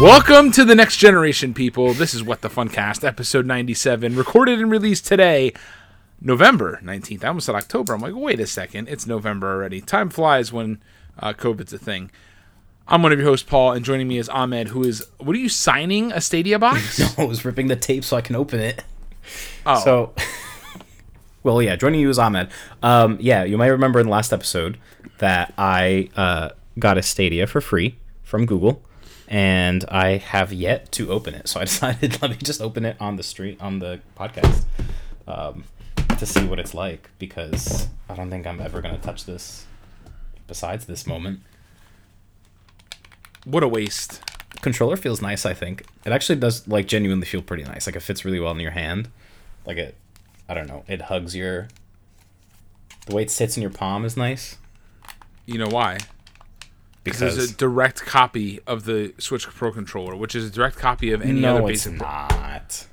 Welcome to the next generation, people. This is What the Funcast, episode 97, recorded and released today, November 19th. I almost said October. I'm like, wait a second. It's November already. Time flies when uh, COVID's a thing. I'm one of your hosts, Paul, and joining me is Ahmed, who is, what are you signing? A Stadia box? No, I was ripping the tape so I can open it. Oh. So, well, yeah, joining you is Ahmed. Um, yeah, you might remember in the last episode that I uh, got a Stadia for free from Google, and I have yet to open it. So I decided let me just open it on the street on the podcast um, to see what it's like because I don't think I'm ever gonna touch this. Besides this moment, What a waste. controller feels nice. I think it actually does like genuinely feel pretty nice. Like it fits really well in your hand. Like it, I don't know. It hugs your. The way it sits in your palm is nice You know why? Because there's a direct copy of the Switch Pro controller, which is a direct copy of any no, other it's basic. not.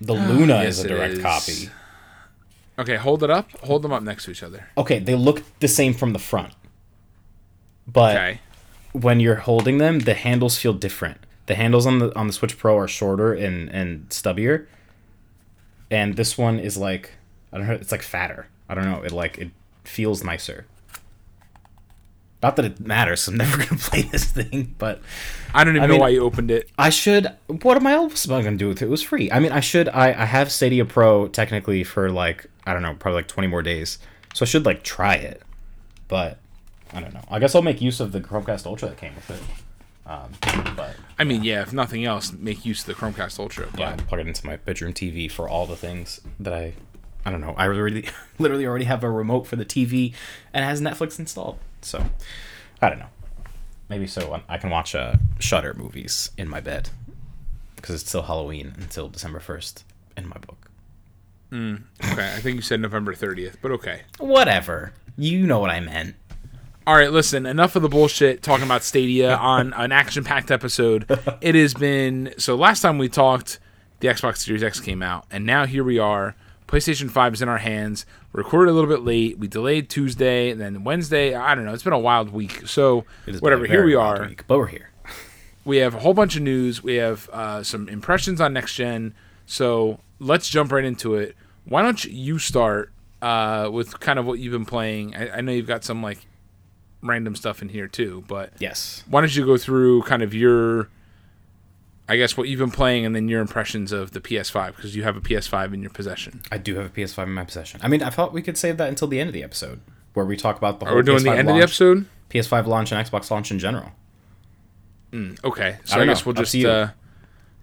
The ah, Luna Yes, is a direct is. copy. Okay, hold it up. Hold them up next to each other. Okay, they look the same from the front, but Okay. when you're holding them, the handles feel different. The handles on the on the Switch Pro are shorter and and stubbier, and this one is like I don't know. It's like fatter. I don't know. It like it feels nicer. Not that it matters. I'm never gonna play this thing, but I don't even I know mean- why you opened it. I should. What am I else gonna do with it? It was free. I mean, I should. I I have Stadia Pro technically for like I don't know, probably like 20 more days. So I should like try it, but I don't know. I guess I'll make use of the Chromecast Ultra that came with it. Um, but I mean, yeah, if nothing else, make use of the Chromecast Ultra. But yeah, plug it into my bedroom TV for all the things that I. I don't know. I really, literally already have a remote for the TV, and it has Netflix installed. So, I don't know. Maybe so I can watch uh, Shudder movies in my bed, because it's still Halloween until December first in my book. okay, I think you said November 30th, but okay. Whatever. You know what I meant. All right, listen, enough of the bullshit talking about Stadia on an action packed episode. It has been so last time we talked, the Xbox Series X came out, and now here we are. PlayStation 5 is in our hands. We recorded a little bit late. We delayed Tuesday, and then Wednesday. I don't know. It's been a wild week. So, It has been whatever, here we are. week, but we're here. we have a whole bunch of news. We have uh, some impressions on next gen. So let's jump right into it. Why don't you start uh, with kind of what you've been playing? I, I know you've got some like random stuff in here too, but Yes. why don't you go through kind of your, I guess what you've been playing, and then your impressions of the PS5 because you have a PS5 in your possession. I do have a PS5 in my possession. I mean, I thought we could save that until the end of the episode, where we talk about the whole Are we doing the PS5 end of the launch- episode? PS5 launch and Xbox launch in general. Okay, so I I, guess know. we'll just. Uh,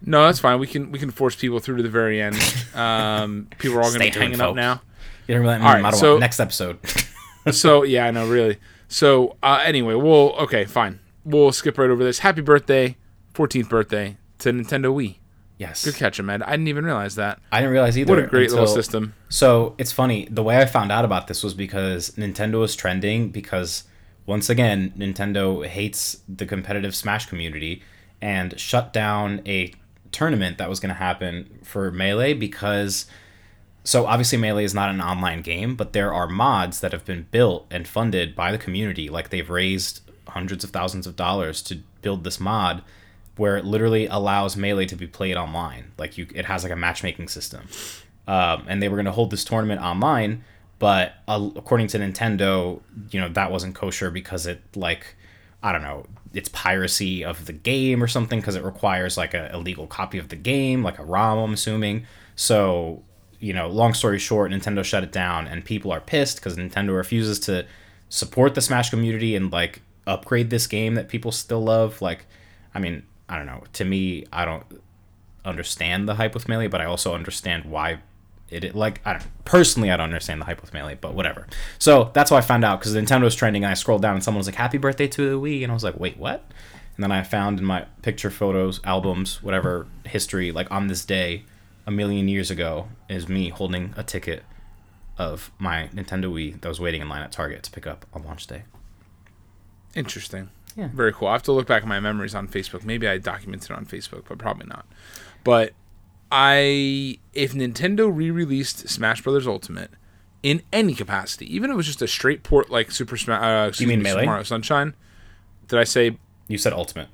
no, that's fine. We can we can force people through to the very end. Um, people are all going to be hanging up folks. now. You don't really All right, so- Next episode. so yeah, I know, really. So uh, anyway, we'll okay, fine. We'll skip right over this. Happy birthday, 14th birthday to Nintendo Wii. yes. Good catch, Ahmed. I didn't even realize that. I didn't realize either. What a great little system. So it's funny. The way I found out about this was because Nintendo was trending because once again Nintendo hates the competitive Smash community and shut down a tournament that was going to happen for Melee because so obviously Melee is not an online game, but there are mods that have been built and funded by the community. Like they've raised hundreds of thousands of dollars to build this mod where it literally allows Melee to be played online. Like you, it has like a matchmaking system. Um, and they were going to hold this tournament online, but uh, according to Nintendo, you know that wasn't kosher because it like I don't know, it's piracy of the game or something because it requires like a illegal copy of the game, like a ROM, I'm assuming. So, you know, long story short, Nintendo shut it down and people are pissed because Nintendo refuses to support the Smash community and like upgrade this game that people still love. Like, I mean, I don't know. To me, I don't understand the hype with Melee, but I also understand why it like I don't personally I don't understand the hype with Melee, but whatever. So that's how I found out because Nintendo was trending. And I scrolled down and someone was like, "Happy birthday to the Wii," and I was like, "Wait, what?" And then I found in my picture, photos, albums, whatever history, like on this day, a million years ago, is me holding a ticket of my Nintendo Wii that was waiting in line at Target to pick up on launch day. Interesting. Yeah. Very cool. I have to look back at my memories on Facebook. Maybe I documented it on Facebook, but probably not. But I, if Nintendo re-released Smash Brothers Ultimate in any capacity, even if it was just a straight port like Super Smash, uh, excuse mean me, Super Melee? Mario Sunshine. Did I say You said Ultimate.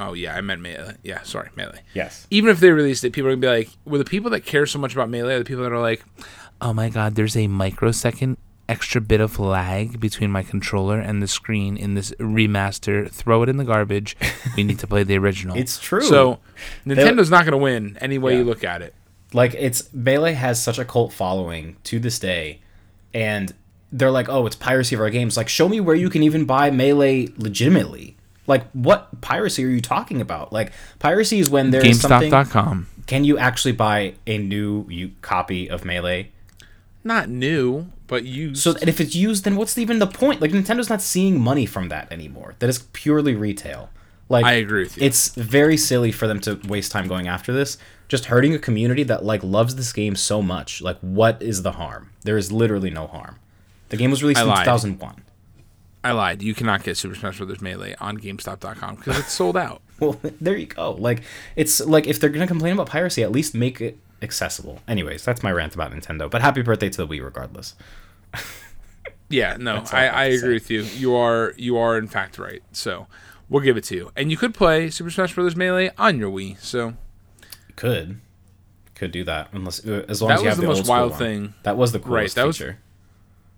Oh yeah, I meant melee. Yeah, sorry, melee. Yes. Even if they released it, people are gonna be like, were the people that care so much about melee are the people that are like, oh my god, there's a microsecond extra bit of lag between my controller and the screen in this remaster. Throw it in the garbage. We need to play the original. It's true. So Nintendo's not gonna win any way Yeah. you look at it. Like it's Melee has such a cult following to this day, and they're like, oh, it's piracy of our games. Like, show me where you can even buy Melee legitimately. Like, what piracy are you talking about? Like, piracy is when there's something. GameStop.com. Can you actually buy a new you, copy of Melee? Not new, but used. So, if it's used, then what's even the point? Like, Nintendo's not seeing money from that anymore. That is purely retail. Like, I agree with you. It's very silly for them to waste time going after this. Just hurting a community that like loves this game so much. Like, what is the harm? There is literally no harm. The game was released in 2001. I lied. You cannot get Super Smash Bros. Melee on GameStop.com because it's sold out. Well, there you go. Like, it's like if they're gonna complain about piracy, at least make it accessible. Anyways, that's my rant about Nintendo. But happy birthday to the Wii, regardless. Yeah, no, I I, I agree with you. You are you are in fact right. So we'll give it to you. And you could play Super Smash Bros. Melee on your Wii. So Could, could do that unless uh, as long That as you was have the the, most wild one. thing. That was the coolest that was- feature.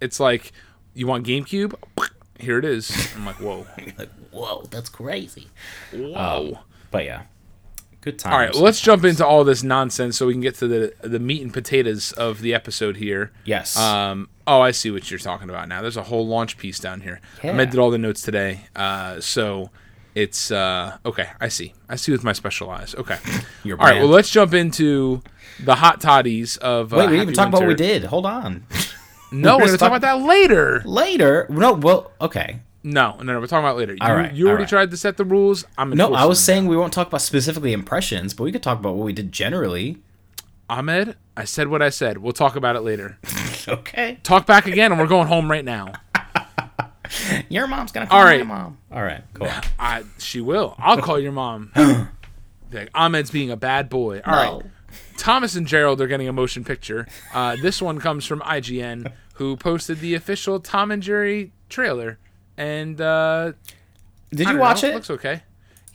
it's like you want GameCube? Here it is. I'm like, whoa, Like, whoa, that's crazy. whoa. But yeah, good times. all right, well, let's jump into all this nonsense so we can get to the the meat and potatoes of the episode here. Yes. Um. Oh, I see what you're talking about now. There's a whole launch piece down here. I Yeah. did all the notes today. Uh. So it's uh. Okay. I see. I see with my special eyes. Okay. All right. Well, let's jump into the hot toddies of. Uh, Wait, we didn't even talk about what we did. Hold on. No, we're We're gonna talk- about that later. Later. No, well, okay. No, no, no. We're talking about later. You, All right, you already right. tried to set the rules. I'm No, I was saying we won't talk about specifically impressions, but we could talk about what we did generally. Ahmed, I said what I said. We'll talk about it later. Okay. Talk back again, and we're going home right now. Your mom's gonna call All my mom. All right, cool. I, she will. I'll call your mom. Like, Ahmed's being a bad boy. All right. No. Thomas and Gerald are getting a motion picture. Uh, this one comes from IGN, who posted the official Tom and Jerry trailer, and uh, Did you watch know, it? Looks okay.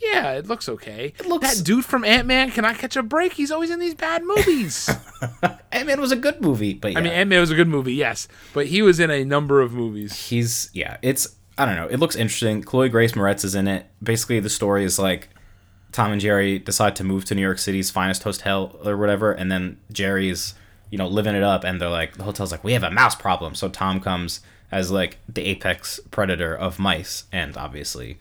Yeah, it looks okay. It looks- that dude from Ant Man cannot catch a break. He's always in these bad movies. Ant Man was a good movie, but yeah. I mean, Ant Man was a good movie, yes, but he was in a number of movies. he's yeah. It's I don't know. It looks interesting. Chloe Grace Moretz is in it. Basically, the story is like Tom and Jerry decide to move to New York City's finest hotel or whatever, and then Jerry's you know living it up, and they're like the hotel's like we have a mouse problem, so Tom comes as like the apex predator of mice, and obviously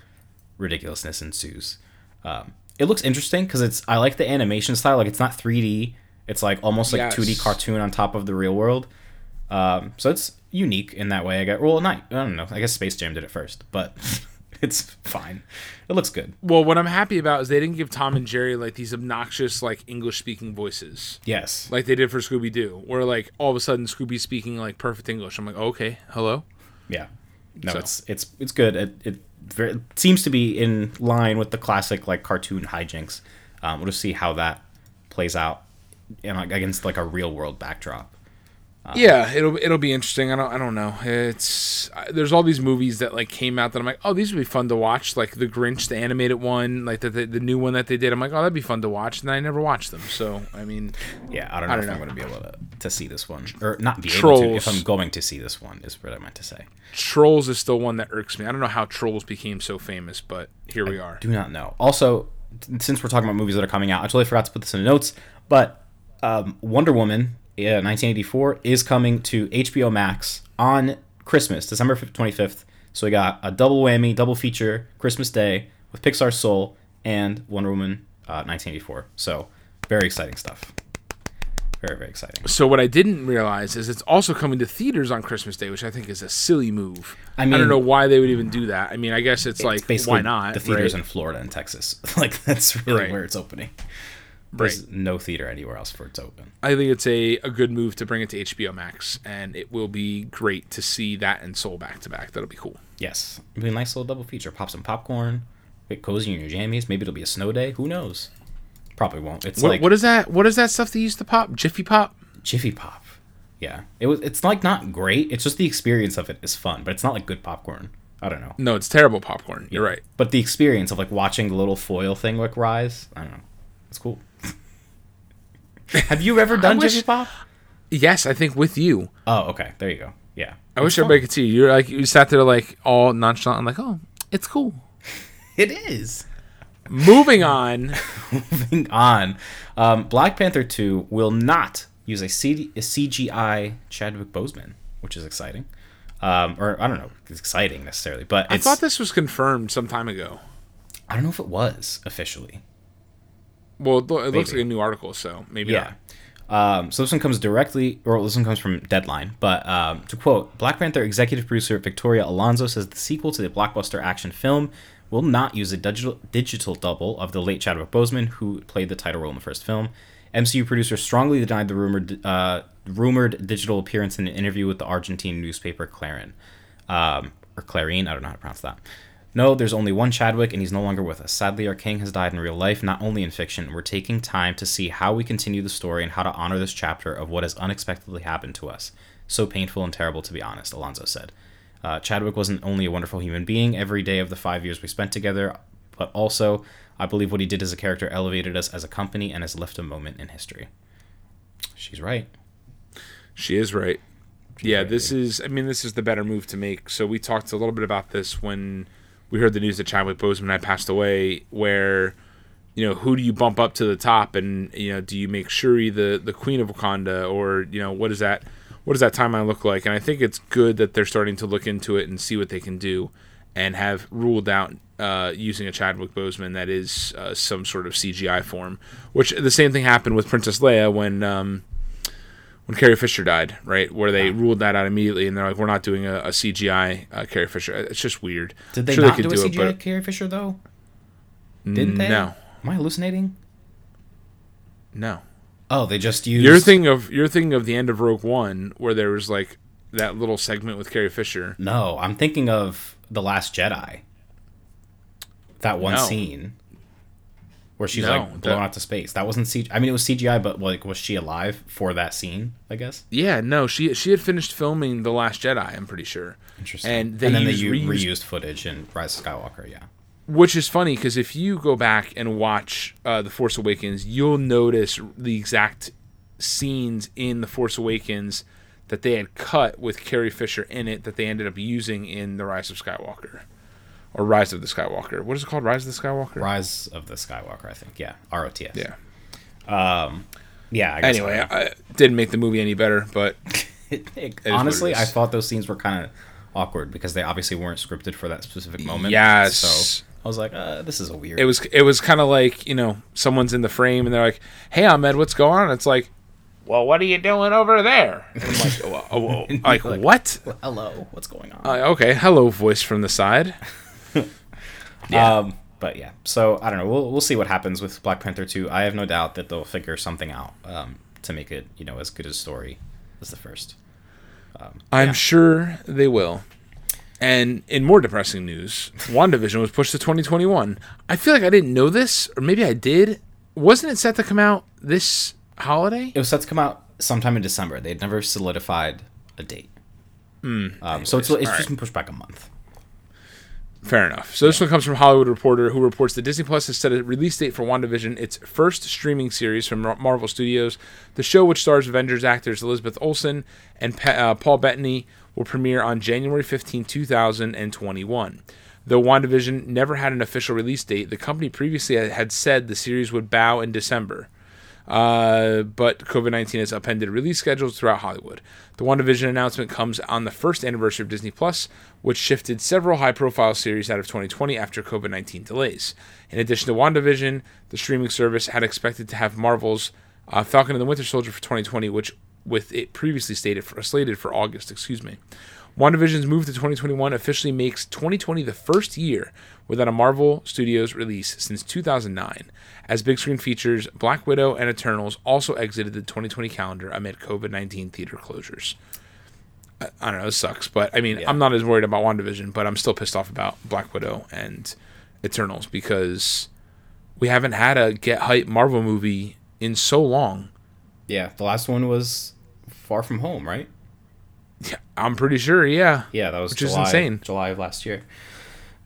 ridiculousness ensues. Um, it looks interesting because it's I like the animation style. Like it's not 3D. It's like almost like Yes. 2D cartoon on top of the real world. Um, so it's unique in that way. I guess. Well, not I don't know. I guess Space Jam did it first, but it's fine. It looks good. Well, what I'm happy about is they didn't give Tom and Jerry like these obnoxious like English speaking voices Yes. like they did for Scooby Doo, where like all of a sudden Scooby's speaking like perfect English. I'm like, okay, hello. Yeah. No, So- it's it's it's good. It it, very, it seems to be in line with the classic like cartoon hijinks. Um, we'll just see how that plays out, know, against like a real world backdrop. Yeah, it'll it'll be interesting. I don't I don't know. It's I- there's all these movies that like came out that I'm like, oh, these would be fun to watch. Like the Grinch, the animated one, like the the, the new one that they did. I'm like, oh, that'd be fun to watch. And I never watched them. So I mean, Yeah, I don't know I don't if know. I'm going to be able to, to see this one or not be able to. If I'm going to see this one, is what I meant to say. Trolls is still one that irks me. I don't know how Trolls became so famous, but here we are. Do not know. Also, since we're talking about movies that are coming out, I totally forgot to put this in the notes, but um, Wonder Woman, yeah, 1984, is coming to HBO Max on Christmas, December 25th. So we got a double whammy, double feature, Christmas Day with Pixar's Soul and Wonder Woman uh, 1984. So very exciting stuff. Very, very exciting. So what I didn't realize is it's also coming to theaters on Christmas Day, which I think is a silly move. I, mean, I don't know why they would even do that. I mean, I guess it's, like It's basically why not? the theaters right? in Florida and Texas. like that's really Right. where it's opening. Right. There's no theater anywhere else for it to open. I think it's a, a good move to bring it to HBO Max, and it will be great to see that and Soul back to back. That'll be cool. Yes, it'll be a nice little double feature. Pop some popcorn, get cozy in your jammies. Maybe it'll be a snow day. Who knows? Probably won't. It's What, like what is that? What is that stuff they used to pop? Jiffy Pop? Jiffy Pop. Yeah, it was. It's like not great. It's just the experience of it is fun, but it's not like good popcorn. I don't know. No, it's terrible popcorn. You're right. But the experience of like watching the little foil thing like rise, I don't know. It's cool. Have you ever done wish- Jiffy Pop? Yes, I think with you. Oh, okay. There you go. Yeah. I wish everybody could see you. You're like you sat there like all nonchalant. I'm like, oh, it's cool. It is. Moving on. Moving on. Um, Black Panther 2 will not use a, CGI Chadwick Boseman, which is exciting. Um, or I don't know, it's exciting necessarily, but I thought this was confirmed some time ago. I don't know if it was officially. Well, it, lo- it looks like a new article, so maybe Yeah. Um, so this one comes directly, or this one comes from Deadline. But um, to quote, Black Panther executive producer Victoria Alonso says the sequel to the blockbuster action film will not use a digital digital double of the late Chadwick Boseman, who played the title role in the first film. MCU producer strongly denied the rumored uh, rumored digital appearance in an interview with the Argentine newspaper Clarin, um, or Clarín. I don't know how to pronounce that. No, there's only one Chadwick, and he's no longer with us. Sadly, our king has died in real life, not only in fiction. We're taking time to see how we continue the story and how to honor this chapter of what has unexpectedly happened to us. So painful and terrible, to be honest, Alonso said. Uh, Chadwick wasn't only a wonderful human being every day of the five years we spent together, but also, I believe what he did as a character elevated us as a company and has left a moment in history. She's right. She is right. yeah, right, this is. I mean, this is the better move to make. So we talked a little bit about this when we heard the news that Chadwick Boseman had passed away. Where, you know, who do you bump up to the top, and you know, do you make Shuri the the queen of Wakanda, or you know, what is that? What does that timeline look like? And I think it's good that they're starting to look into it and see what they can do, and have ruled out uh, using a Chadwick Boseman that is uh, some sort of CGI form. Which the same thing happened with Princess Leia when. Um, when Carrie Fisher died, right? Where they ruled that out immediately, and they're like, "We're not doing a, a CGI uh, Carrie Fisher." It's just weird. Did they Sure not could do a it, CGI but- Carrie Fisher, though? Didn't they? No, Am I hallucinating? no. Oh, they just used. You're thinking of you're thinking of the end of Rogue One, where there was like that little segment with Carrie Fisher. No, I'm thinking of The Last Jedi. That one No. scene where she's No, like blown that- out to space. That wasn't CGI. I mean, it was CGI, but like, was she alive for that scene? I guess. Yeah, no, she she had finished filming the Last Jedi. I'm pretty sure. Interesting. And they and then used, they u- reused, reused footage in Rise of Skywalker. Yeah. which is funny because if you go back and watch uh, the Force Awakens, you'll notice the exact scenes in the Force Awakens that they had cut with Carrie Fisher in it that they ended up using in the Rise of Skywalker or Rise of the Skywalker. What is it called? Rise of the Skywalker. Rise of the Skywalker. I think. Yeah. ROTS. Yeah. Um. Yeah. I guess Anyway, I- I, didn't make the movie any better, but It- it- honestly, I thought those scenes were kind of awkward because they obviously weren't scripted for that specific moment. Yes. So I was like, uh, this is a weird. it was it was kind of like you know someone's in the frame and they're like, "Hey, Ahmed, what's going on?" It's like, "Well, what are you doing over there?" Like, oh, oh, oh. like, Like- what? Hello. What's going on? Uh, okay, hello, voice from the side. Yeah. Um, but yeah, so I don't know. We'll we'll see what happens with Black Panther two. I have no doubt that they'll figure something out um, to make it you know as good a story as the first. Um, I'm yeah. sure they will. And in more depressing news, WandaVision was pushed to 2021. I feel like I didn't know this, or maybe I did. Wasn't it set to come out this holiday? It was set to come out sometime in December. They'd never solidified a date. um, so it's it's all just right. been pushed back a month. Fair enough. So this one comes from Hollywood Reporter, who reports that Disney Plus has set a release date for WandaVision, its first streaming series from Marvel Studios. The show, which stars Avengers actors Elizabeth Olsen and Pa- uh, Paul Bettany, will premiere on January 15, 2021. Though WandaVision never had an official release date, the company previously had said the series would bow in December. Uh, but COVID 19 has upended release schedules throughout Hollywood. The WandaVision announcement comes on the first anniversary of Disney Plus, which shifted several high profile series out of 2020 after COVID 19 delays. In addition to WandaVision, the streaming service had expected to have Marvel's uh, Falcon and the Winter Soldier for 2020, which with it previously stated for, slated for August, excuse me. WandaVision's move to 2021 officially makes 2020 the first year without a Marvel Studios release since 2009, as big screen features Black Widow and Eternals also exited the 2020 calendar amid COVID 19 theater closures. I, I don't know, it sucks, but I mean, Yeah. I'm not as worried about WandaVision, but I'm still pissed off about Black Widow and Eternals because we haven't had a get hype Marvel movie in so long. Yeah, the last one was Far From Home, right? Yeah, I'm pretty sure. Yeah. Yeah, that was Which is insane. July of last year.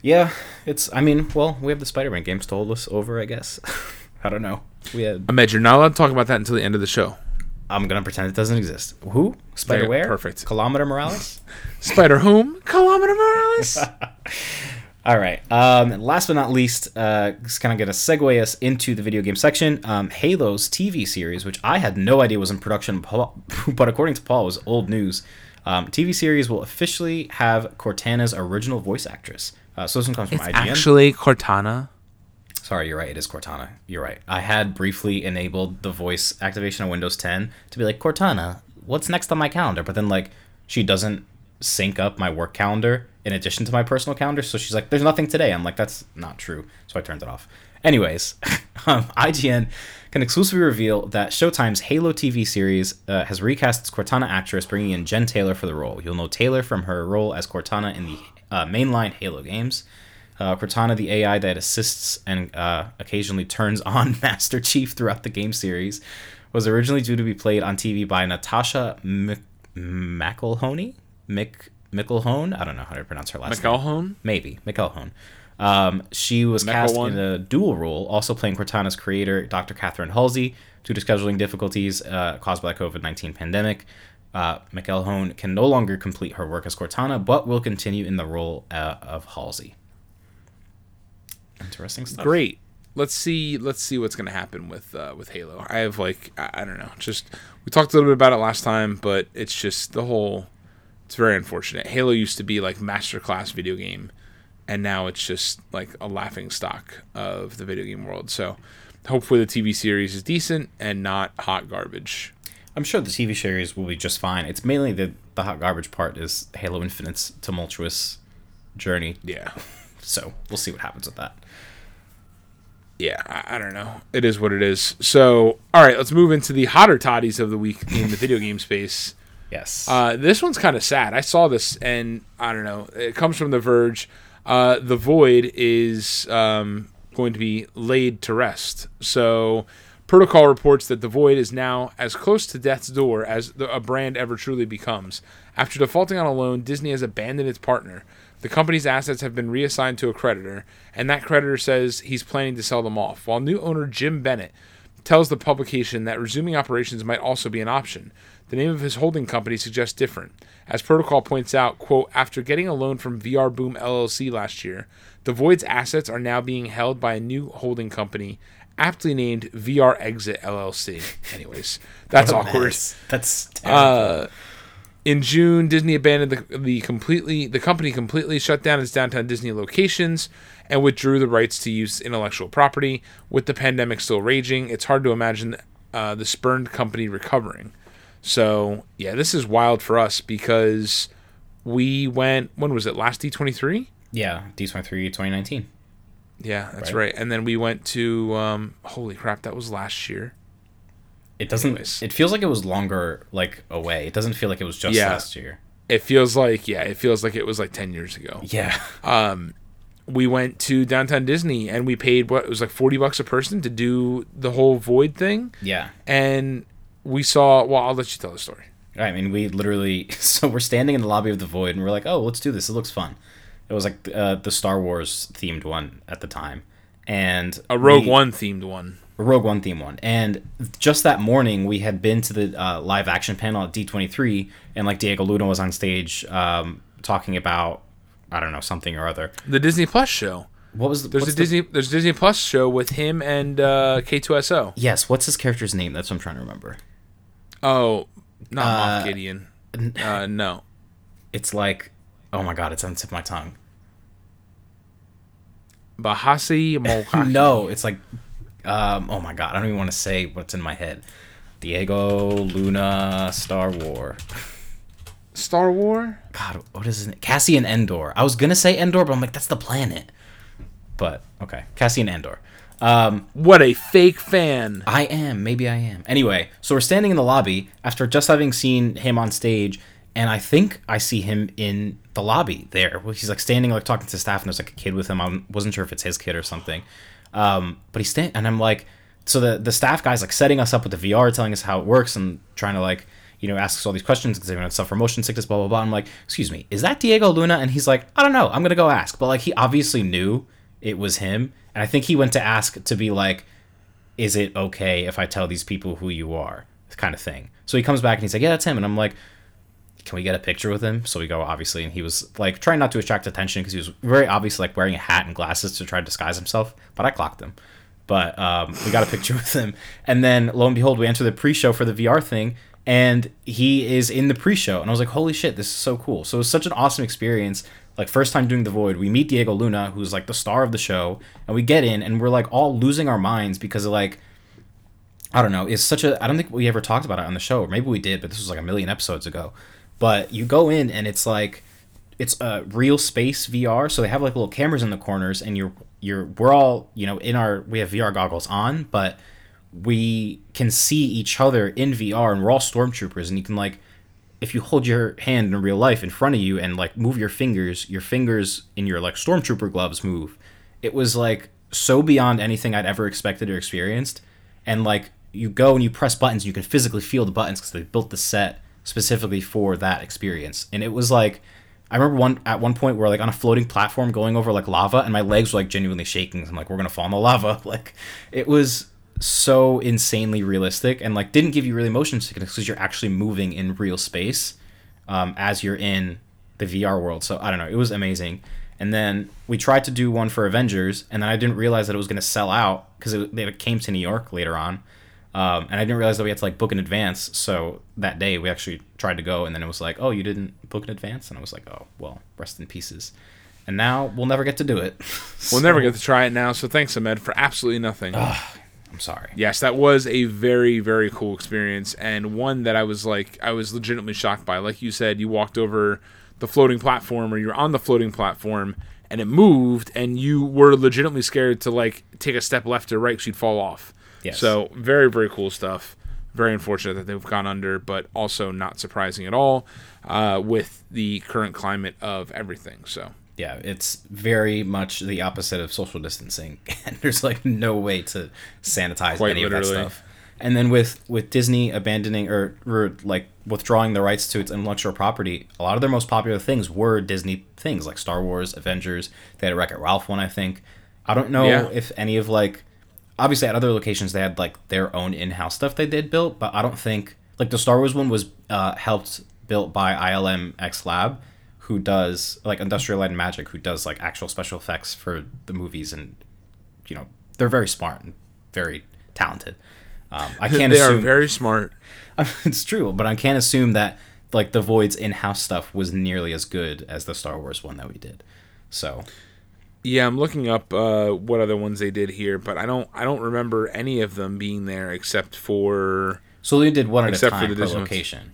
Yeah, it's. I mean, well, we have the Spider-Man games to hold us over, I guess. I don't know. We had. Ahmed, you're not allowed to talk about that until the end of the show. I'm gonna pretend it doesn't exist. Who? Spider Where? perfect. Kilometer Morales. Spider Whom? Kilometer Morales. All right. Um, last but not least, uh, just kind of going to segue us into the video game section. Um, Halo's TV series, which I had no idea was in production, but according to Paul, was old news. Um, TV series will officially have Cortana's original voice actress. Uh, so this one comes from it's IGN. actually Cortana. Sorry, you're right. It is Cortana. You're right. I had briefly enabled the voice activation on Windows 10 to be like, Cortana, what's next on my calendar? But then, like, she doesn't sync up my work calendar in addition to my personal calendar. So she's like, there's nothing today. I'm like, that's not true. So I turned it off. Anyways, um, IGN can exclusively reveal that Showtime's Halo TV series uh, has recast its Cortana actress, bringing in Jen Taylor for the role. You'll know Taylor from her role as Cortana in the uh, mainline Halo games. Uh, Cortana, the AI that assists and uh, occasionally turns on Master Chief throughout the game series, was originally due to be played on TV by Natasha Mc- McElhoney? Mick Mickelhone? I don't know how to pronounce her last name. McElhone. Maybe McElhone. Um, she was cast in a dual role, also playing Cortana's creator, Dr. Catherine Halsey, due to scheduling difficulties uh, caused by the COVID 19 pandemic. Uh, McElhone can no longer complete her work as Cortana, but will continue in the role uh, of Halsey. Interesting stuff. Great. Let's see. Let's see what's gonna happen with uh, with Halo. I have like I, I don't know. Just we talked a little bit about it last time, but it's just the whole. It's very unfortunate. Halo used to be like masterclass video game, and now it's just like a laughing stock of the video game world. So hopefully the TV series is decent and not hot garbage. I'm sure the TV series will be just fine. It's mainly the, the hot garbage part is Halo Infinite's tumultuous journey. Yeah. So we'll see what happens with that. yeah, I, I don't know. It is what it is. So, all right, let's move into the hotter toddies of the week in the video game space. Yes. Uh, this one's kind of sad. I saw this, and I don't know. It comes from The Verge. Uh, the Void is um, going to be laid to rest. So, Protocol reports that The Void is now as close to death's door as the, a brand ever truly becomes. After defaulting on a loan, Disney has abandoned its partner. The company's assets have been reassigned to a creditor, and that creditor says he's planning to sell them off, while new owner Jim Bennett tells the publication that resuming operations might also be an option. The name of his holding company suggests different. As Protocol points out, quote, after getting a loan from VR Boom LLC last year, the Void's assets are now being held by a new holding company, aptly named VR Exit LLC. Anyways, that's awkward. Mess. That's terrible. Uh, in June, Disney abandoned the, the completely the company completely shut down its downtown Disney locations and withdrew the rights to use intellectual property. With the pandemic still raging, it's hard to imagine uh, the spurned company recovering. So yeah, this is wild for us because we went. When was it? Last D twenty three. Yeah, D23 2019. Yeah, that's Right. right. And then we went to. Um, holy crap! That was last year. It doesn't. Anyways. It feels like it was longer, like away. It doesn't feel like it was just Yeah. last year. It feels like yeah. It feels like it was like ten years ago. Yeah. Um we went to downtown Disney and we paid what it was like 40 bucks a person to do the whole void thing yeah. and we saw well I'll let you tell the story. I mean, we literally. So we're standing in the lobby of the Void, and we're like, "Oh, let's do this. It looks fun." It was like uh, the Star Wars themed one at the time, and A Rogue we- One themed one. a Rogue One theme one. And just that morning, we had been to the uh, live action panel at D23, and like Diego Luna was on stage um, talking about, I don't know, something or other. The Disney Plus show. What was the, There's a the- Disney there's a Disney Plus show with him and uh, K2SO. Yes, what's his character's name? That's what I'm trying to remember. Oh, not Uh, Moff Gideon. Uh, no. It's like, oh my god, it's on the tip of my tongue. Bahasi Molkaki. No, it's like, um, oh my god, I don't even want to say what's in my head. Diego Luna Star War. Star War? God, what is it? Cassian Endor. I was gonna say Endor, but I'm like, that's the planet. But okay, Cassian Endor. Um, What a fake fan. I am. Maybe I am. Anyway, so we're standing in the lobby after just having seen him on stage, and I think I see him in the lobby there. He's like standing, like talking to staff, and there's like a kid with him. I wasn't sure if it's his kid or something. Um, but he's standing, and I'm like, so the the staff guy's like setting us up with the VR, telling us how it works, and trying to like, you know, asks all these questions because they suffer motion sickness, blah blah blah. I'm like, excuse me, is that Diego Luna? And he's like, I don't know, I'm gonna go ask. But like, he obviously knew it was him, and I think he went to ask to be like, is it okay if I tell these people who you are, kind of thing. So he comes back and he's like, yeah, that's him, and I'm like. Can we get a picture with him? So we go, obviously, and he was like trying not to attract attention because he was very obviously like wearing a hat and glasses to try to disguise himself. But I clocked him. But um, we got a picture with him, and then lo and behold, we enter the pre-show for the VR thing, and he is in the pre-show, and I was like, holy shit, this is so cool. So it was such an awesome experience. Like first time doing the Void, we meet Diego Luna, who's like the star of the show, and we get in, and we're like all losing our minds because of like. I don't know. It's such a. I don't think we ever talked about it on the show, or maybe we did, but this was like a million episodes ago. But you go in and it's like it's a real space VR. So they have like little cameras in the corners, and you're you're we're all you know in our we have VR goggles on, but we can see each other in VR, and we're all stormtroopers, and you can like if you hold your hand in real life in front of you and like move your fingers, your fingers in your like stormtrooper gloves move. It was like so beyond anything I'd ever expected or experienced, and like you go and you press buttons, you can physically feel the buttons because they built the set specifically for that experience, and it was like I remember one at one point we're like on a floating platform going over like lava, and my legs were like genuinely shaking. I'm like, we're gonna fall in the lava. Like, it was so insanely realistic, and like didn't give you really motion sickness because you're actually moving in real space um, as you're in the VR world. So I don't know, it was amazing. And then we tried to do one for Avengers, and then I didn't realize that it was gonna sell out because it, it came to New York later on. Um, and I didn't realize that we had to like book in advance. So that day we actually tried to go, and then it was like, oh, you didn't book in advance, and I was like, oh, well, rest in pieces. And now we'll never get to do it. We'll never get to try it now. So thanks, Ahmed, for absolutely nothing. I'm sorry. Yes, that was a very, very cool experience, and one that I was like, I was legitimately shocked by. Like you said, you walked over the floating platform, or you're on the floating platform, and it moved, and you were legitimately scared to like take a step left or right because you'd fall off. Yes. So very, very cool stuff. Very unfortunate that they've gone under, but also not surprising at all uh, with the current climate of everything. So yeah, it's very much the opposite of social distancing, and there's like no way to sanitize Quite any of that stuff. And then with with Disney abandoning or, or like withdrawing the rights to its intellectual property, a lot of their most popular things were Disney things like Star Wars, Avengers. They had a Wreck It Ralph one, I think. I don't know Yeah. if any of like obviously at other locations they had like their own in-house stuff they did built, but I don't think like the Star Wars one was uh, helped built by ILM X Lab, who does like Industrial Light and Magic, who does like actual special effects for the movies, and you know they're very smart and very talented. Um, I can't they assume are very smart. it's true, but I can't assume that like the Void's in-house stuff was nearly as good as the Star Wars one that we did. So Yeah, I'm looking up uh, what other ones they did here, but I don't I don't remember any of them being there except for so they did one at Except a for time the per location.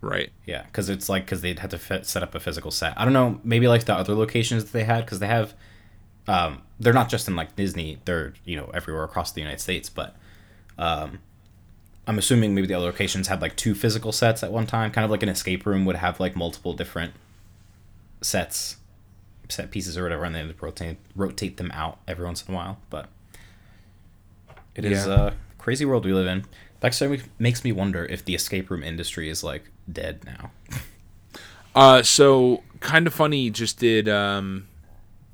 right. Yeah, because it's like because they'd had to fit, set up a physical set. I don't know, maybe like the other locations that they had because they have, um, they're not just in like Disney. They're you know everywhere across the United States. But, um, I'm assuming maybe the other locations had like two physical sets at one time, kind of like an escape room would have like multiple different sets, set pieces or whatever, and they rotate rotate them out every once in a while. But it is Yeah. a crazy world we live in. That actually makes me wonder if the escape room industry is like dead now. Uh, so Kinda Funny just did um,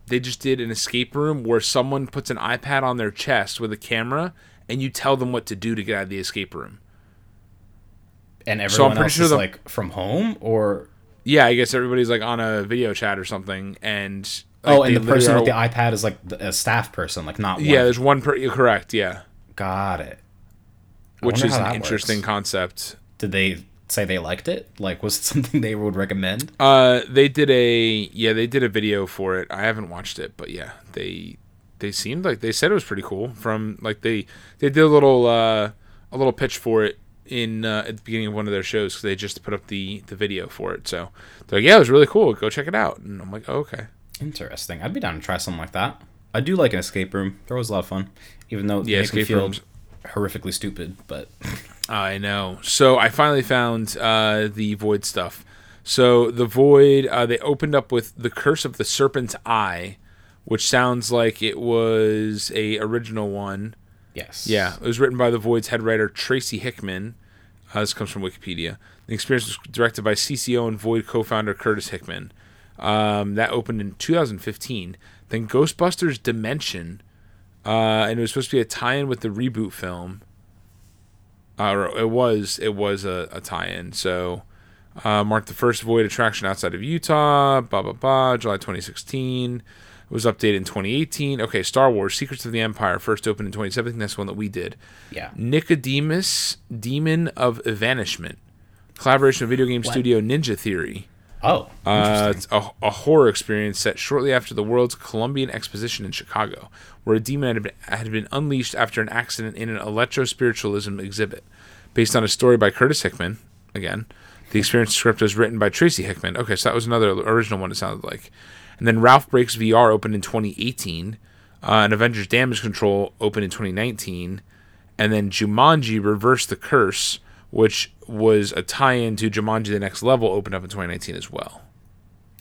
they just did an escape room where someone puts an iPad on their chest with a camera and you tell them what to do to get out of the escape room. And So I'm everyone pretty else sure is the- like from home or Yeah, I guess everybody's like on a video chat or something, and like, oh, and the person with the iPad is like a staff person, like not one. yeah, there's one per. you're Correct, yeah, got it. I which is an interesting works. concept. Did they say they liked it? Like, was it something they would recommend? Uh, they did a yeah, they did a video for it. I haven't watched it, but yeah, they they seemed like they said it was pretty cool. From like they they did a little uh a little pitch for it in uh, at the beginning of one of their shows because they just put up the the video for it. So they're like, yeah, it was really cool. Go check it out. And I'm like, oh, okay. Interesting. I'd be down to try something like that. I do like an escape room. They're always a lot of fun, even though Yeah, they make me escape rooms. horrifically stupid. But I know. So I finally found uh, the Void stuff. So the Void, uh, they opened up with the Curse of the Serpent's Eye, which sounds like it was a original one. yes, Yeah, it was written by the Void's head writer Tracy Hickman. Uh, this comes from Wikipedia. The experience was directed by CCO and Void co-founder Curtis Hickman. Um, that opened in 2015. Then Ghostbusters Dimension, uh, and it was supposed to be a tie-in with the reboot film. Uh, it was it was a, a tie-in. So uh, marked the first Void attraction outside of Utah. Blah blah blah. July 2016. It was updated in 2018. Okay, Star Wars: Secrets of the Empire first opened in 2017. That's one that we did. Yeah. Nicodemus, Demon of Evanishment, collaboration with video game studio Ninja Theory. Oh, Uh, it's a, a horror experience set shortly after the World's Columbian Exposition in Chicago, where a demon had been, had been unleashed after an accident in an electro spiritualism exhibit. Based on a story by Curtis Hickman, again, the experience script was written by Tracy Hickman. Okay, so that was another original one, it sounded like. And then Ralph Breaks VR opened in 2018, uh, and Avengers Damage Control opened in 2019, and then Jumanji Reverse the Curse, which was a tie-in to Jumanji: The Next Level, opened up in 2019 as well.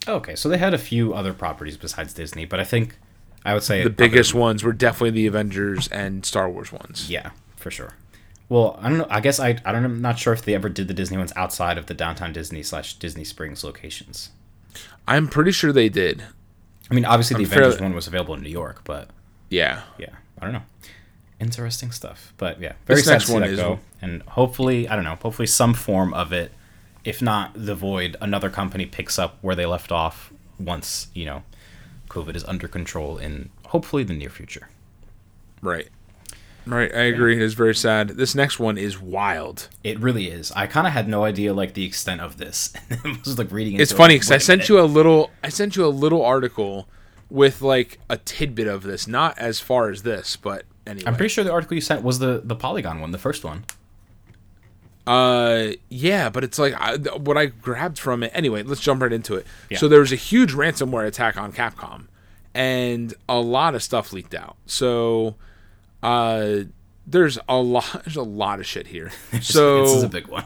okay. So they had a few other properties besides Disney, but I think I would say The biggest ones were definitely the Avengers and Star Wars ones. Yeah, for sure. Well, I don't know. I guess I I don't. I'm not sure if they ever did the Disney ones outside of the downtown Disney slash Disney Springs locations. I'm pretty sure they did. I mean, obviously the I'm Avengers fairly- one was available in New York, but Yeah. yeah, I don't know. Interesting stuff, but yeah, very This next one is- go, and hopefully, I don't know, hopefully some form of it, if not the Void, another company picks up where they left off once you know, COVID is under control in hopefully the near future. Right. Right. I agree. It is very sad. This next one is wild. It really is. I kind of had no idea like the extent of this. I was like reading. It's it, funny like, because I sent you a little. I sent you a little article with like a tidbit of this, not as far as this, but anyway. I'm pretty sure the article you sent was the the Polygon one, the first one. Uh, yeah, but it's like I, what I grabbed from it. Anyway, let's jump right into it. Yeah. So there was a huge ransomware attack on Capcom, and a lot of stuff leaked out. So, uh, there's a lot. There's a lot of shit here. So this is a big one.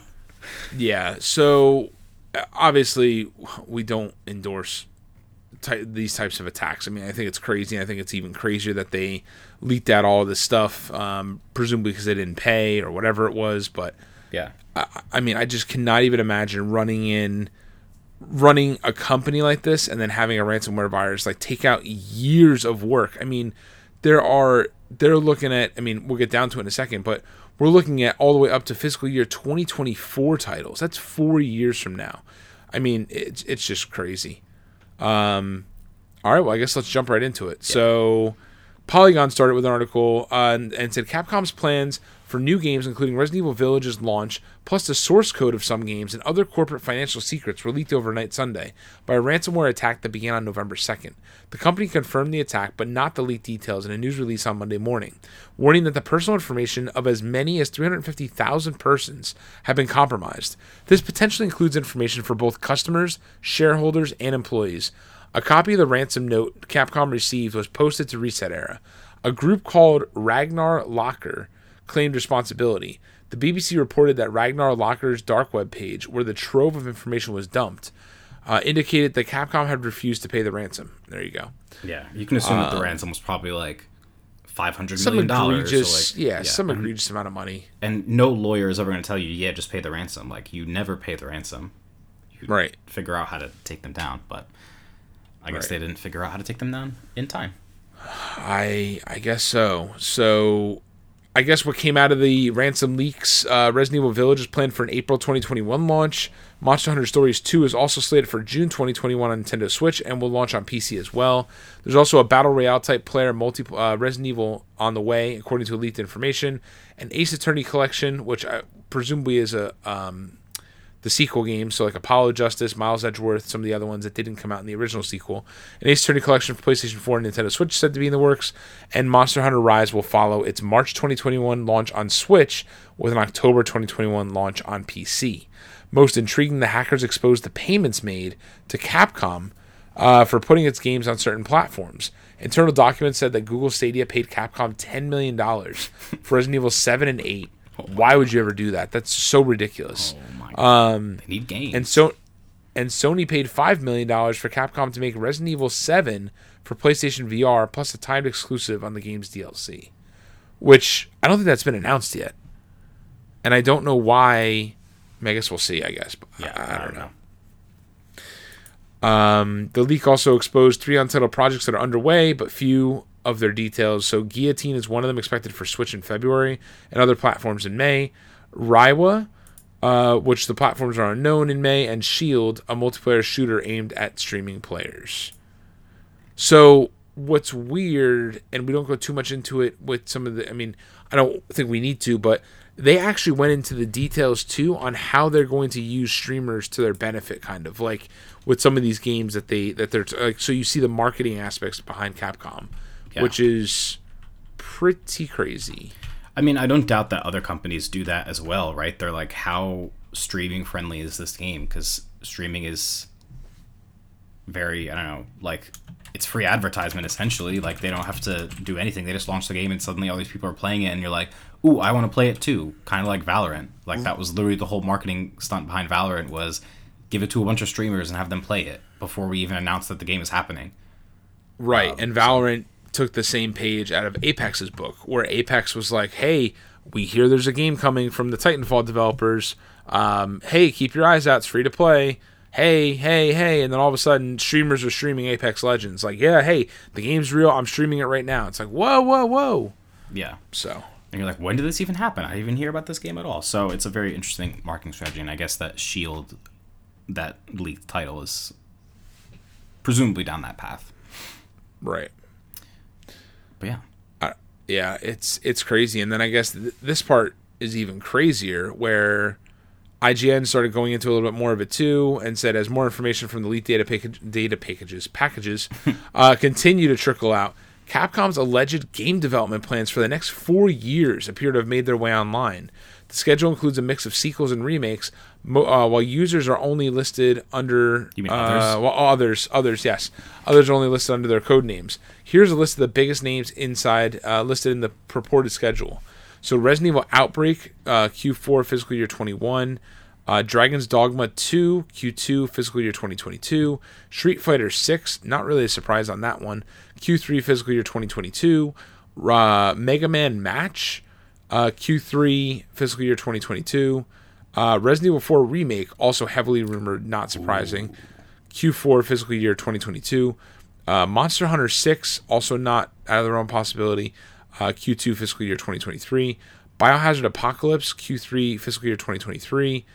yeah. So uh, obviously, we don't endorse ty- these types of attacks. I mean, I think it's crazy. I think it's even crazier that they leaked out all this stuff, um, presumably because they didn't pay or whatever it was. But Yeah. I, I mean, I just cannot even imagine running in, running a company like this and then having a ransomware virus like take out years of work. I mean, there are they're looking at. I mean, we'll get down to it in a second, but we're looking at all the way up to fiscal year 2024 titles. That's four years from now. I mean, it's it's just crazy. Um, all right, well, I guess let's jump right into it. So, Polygon started with an article uh, and, and said Capcom's plans for new games, including Resident Evil Village's launch, plus the source code of some games and other corporate financial secrets, were leaked overnight Sunday by a ransomware attack that began on November 2nd. The company confirmed the attack, but not the leaked details in a news release on Monday morning, warning that the personal information of as many as 350,000 persons have been compromised. This potentially includes information for both customers, shareholders, and employees. A copy of the ransom note Capcom received was posted to ResetEra. A group called Ragnar Locker claimed responsibility. The BBC reported that Ragnar Locker's dark web page, where the trove of information was dumped, uh, indicated that Capcom had refused to pay the ransom. There you go. Yeah. You can assume that the ransom was probably like five hundred million Uh, Some dollars. egregious, like, yeah, some egregious amount of money. and no lawyer is ever going to tell you, yeah, just pay the ransom. Like you never pay the ransom. Right. Figure out how to take them down, but I guess Right. they didn't figure out how to take them down in time. I I guess so. So I guess what came out of the ransom leaks, uh, Resident Evil Village is planned for an April 2021 launch. Monster Hunter Stories 2 is also slated for June 2021 on Nintendo Switch and will launch on PC as well. There's also a battle royale type player multi uh, Resident Evil on the way, according to leaked information. An Ace Attorney collection, which I, presumably is a um, the sequel games, so like Apollo Justice, Miles Edgeworth, some of the other ones that didn't come out in the original sequel. An Ace Attorney collection for PlayStation 4 and Nintendo Switch said to be in the works, and Monster Hunter Rise will follow its March 2021 launch on Switch with an October 2021 launch on PC. Most intriguing, the hackers exposed the payments made to Capcom uh, for putting its games on certain platforms. Internal documents said that Google Stadia paid Capcom $10 million for Resident Evil 7 and 8. Why would you ever do that? That's so ridiculous. Oh. Um, they need games. And so, and Sony paid five million dollars for Capcom to make Resident Evil Seven for PlayStation VR, plus a timed exclusive on the game's DLC, which I don't think that's been announced yet. and I don't know why. I guess we'll see. I guess. But Yeah, I, I don't know. Um, the leak also exposed three untitled projects that are underway, but few of their details. So, Guillotine is one of them expected for Switch in February and other platforms in May. Raiwa, uh, which the platforms are unknown in May, and Shield, a multiplayer shooter aimed at streaming players. So, what's weird, and we don't go too much into it with some of the, I mean, I don't think we need to, but they actually went into the details too on how they're going to use streamers to their benefit, kind of like with some of these games that they that they're like. So you see the marketing aspects behind Capcom, Yeah. which is pretty crazy. I mean, I don't doubt that other companies do that as well, right? They're like, how streaming friendly is this game? Because streaming is very, I don't know, like it's free advertisement essentially. Like they don't have to do anything. They just launch the game and suddenly all these people are playing it, and you're like, ooh, I want to play it too. Kind of like Valorant. Like that was literally the whole marketing stunt behind Valorant was give it to a bunch of streamers and have them play it before we even announce that the game is happening. Right. Um, and Valorant took the same page out of Apex's book, where Apex was like, hey, we hear there's a game coming from the Titanfall developers. Um, hey, keep your eyes out. It's free to play. Hey, hey, hey. And then all of a sudden, streamers are streaming Apex Legends. Like, yeah, hey, the game's real. I'm streaming it right now. It's like, whoa, whoa, whoa. Yeah. So, And you're like, when did this even happen? I didn't even hear about this game at all. So it's a very interesting marketing strategy, and I guess that Shield, that leaked title, is presumably down that path. right. But yeah, uh, yeah, it's it's crazy. And then I guess th- this part is even crazier, where IGN started going into a little bit more of it too, and said as more information from the leaked data package, data packages packages uh, continue to trickle out, Capcom's alleged game development plans for the next four years appear to have made their way online. The schedule includes a mix of sequels and remakes, uh, while users are only listed under. You mean uh, others? well, others, others, yes, others are only listed under their code names. Here's a list of the biggest names inside uh, listed in the purported schedule. So Resident Evil Outbreak, uh, Q4 fiscal year 21. Uh, Dragon's Dogma 2, Q2 fiscal year 2022. Street Fighter 6, not really a surprise on that one. Q3 fiscal year 2022. Uh, Mega Man Match, uh, Q3 fiscal year 2022. Uh, Resident Evil 4 Remake, also heavily rumored, not surprising. Q4 fiscal year 2022. Uh, Monster Hunter 6, also not out of the realm possibility. Uh, Q2 fiscal year 2023. Biohazard Apocalypse, Q3 fiscal year 2023.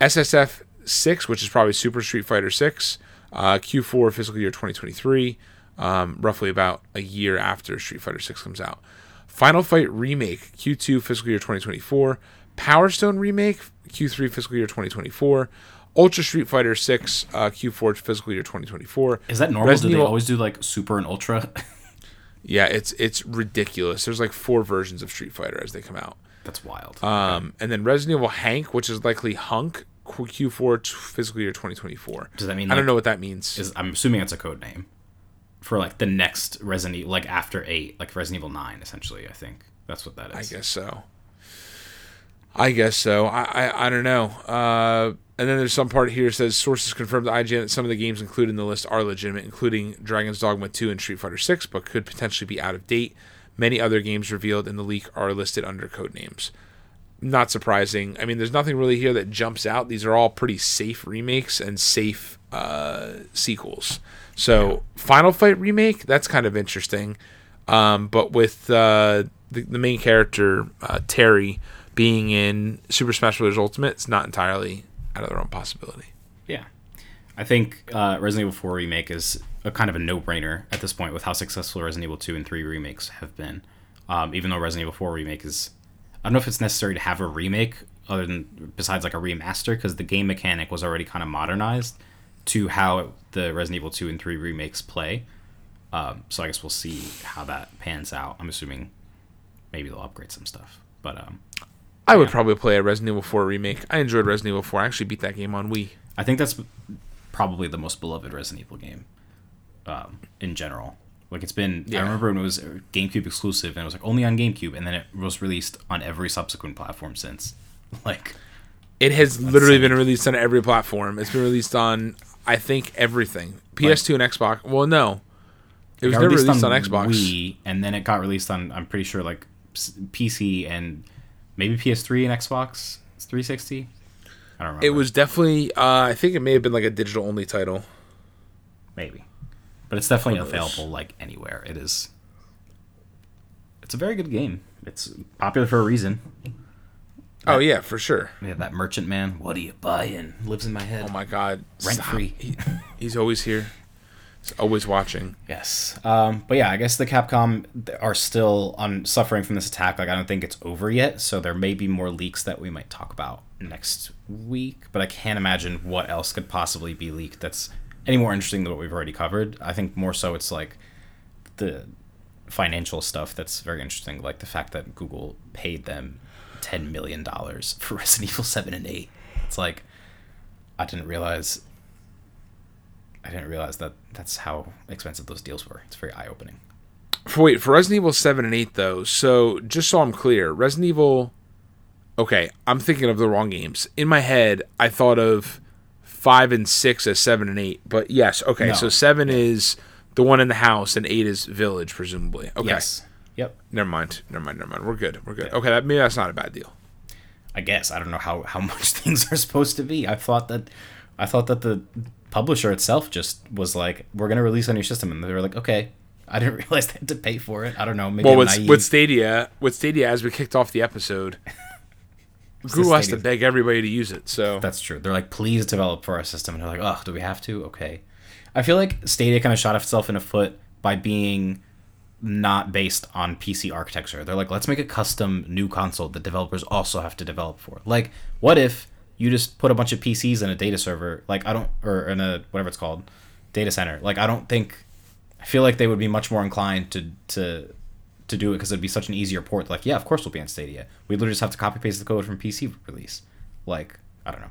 SSF 6, which is probably Super Street Fighter 6, uh, Q4 fiscal year 2023, um, roughly about a year after Street Fighter 6 comes out. Final Fight Remake, Q2 fiscal year 2024. Power Stone Remake, Q3 fiscal year 2024. Ultra Street Fighter 6, uh, Q4 fiscal year 2024. is that normal? Resident Do they Evil- always do like super and ultra? Yeah, it's it's ridiculous. There's like four versions of Street Fighter as they come out. That's wild. Um, and then Resident Evil Hank, which is likely Hunk, Q- Q4 t- fiscal year 2024. Does that mean I don't know what that means. is I'm assuming it's a code name for like the next Resident Evil, like after eight, like Resident Evil Nine, essentially. I think that's what that is. I guess so. I guess so. I I, I don't know. Uh, and then there's some part here that says sources confirmed to IGN that some of the games included in the list are legitimate, including Dragon's Dogma 2 and Street Fighter 6, but could potentially be out of date. Many other games revealed in the leak are listed under code names. Not surprising. I mean, there's nothing really here that jumps out. These are all pretty safe remakes and safe uh, sequels. So, Final Fight remake, that's kind of interesting. Um, but with uh, the, the main character, uh, Terry, being in Super Smash Bros. Ultimate, it's not entirely out of their own possibility. Yeah. I think uh, Resident Evil 4 Remake is a kind of a no brainer at this point with how successful Resident Evil 2 and 3 remakes have been. Um, even though Resident Evil 4 Remake is. I don't know if it's necessary to have a remake other than besides like a remaster because the game mechanic was already kind of modernized to how the Resident Evil 2 and 3 remakes play. Um, so I guess we'll see how that pans out. I'm assuming maybe they'll upgrade some stuff. But um, I would probably play a Resident Evil 4 remake. I enjoyed Resident Evil 4. I actually beat that game on Wii. I think that's probably the most beloved Resident Evil game um, in general. Like it's been, Yeah. I remember when it was GameCube exclusive, and it was like only on GameCube, and then it was released on every subsequent platform since. Like, It has literally been released on every platform. It's been released on, I think, everything. PS2 and Xbox. Well, no. It was never released on, Xbox. Wii, and then it got released on. I'm pretty sure like PC and Maybe PS3 and Xbox 360. I don't remember. It was definitely. Uh, I think it may have been like a digital only title. maybe, but it's definitely available like anywhere. It is. It's a very good game. It's popular for a reason. Oh yeah, for sure. Yeah, that merchant man. What are you buying? Lives in my head. Oh my god, Rent stop. free. He- he's always here. He's always watching. Yes. Um, but yeah, I guess the Capcom are still on suffering from this attack. Like I don't think it's over yet, so there may be more leaks that we might talk about next week. But I can't imagine what else could possibly be leaked that's any more interesting than what we've already covered. I think more so it's like the financial stuff that's very interesting, like the fact that Google paid them ten million dollars for Resident Evil Seven and Eight. It's like I didn't realize I didn't realize that that's how expensive those deals were. It's very eye opening. For, wait, for Resident Evil 7 and 8, though, so just so I'm clear, Resident Evil. Okay, I'm thinking of the wrong games. In my head, I thought of 5 and 6 as 7 and 8. But yes, okay, No. so 7 is the one in the house, and 8 is Village, presumably. Okay. Yes. Yep. Never mind. Never mind. Never mind. We're good. We're good. Okay, that, maybe that's not a bad deal. I guess I don't know how how much things are supposed to be. I thought that I thought that the publisher itself just was like, "We're gonna release on your system," and they were like, "Okay." I didn't realize they had to pay for it. I don't know. Maybe Well, with, with Stadia, with Stadia, as we kicked off the episode, Google has to beg everybody to use it. So That's true. They're like, please develop for our system. And they're like, oh, do we have to? Okay. I feel like Stadia kind of shot itself in the foot by being not based on PC architecture. They're like, let's make a custom new console that developers also have to develop for. Like, what if you just put a bunch of PCs in a data server? Like, I don't, or in a, whatever it's called, data center. Like, I don't think, I feel like they would be much more inclined to, to, to do it because it'd be such an easier port. Like, yeah, of course we'll be on Stadia. We literally just have to copy paste the code from PC release. Like, I don't know.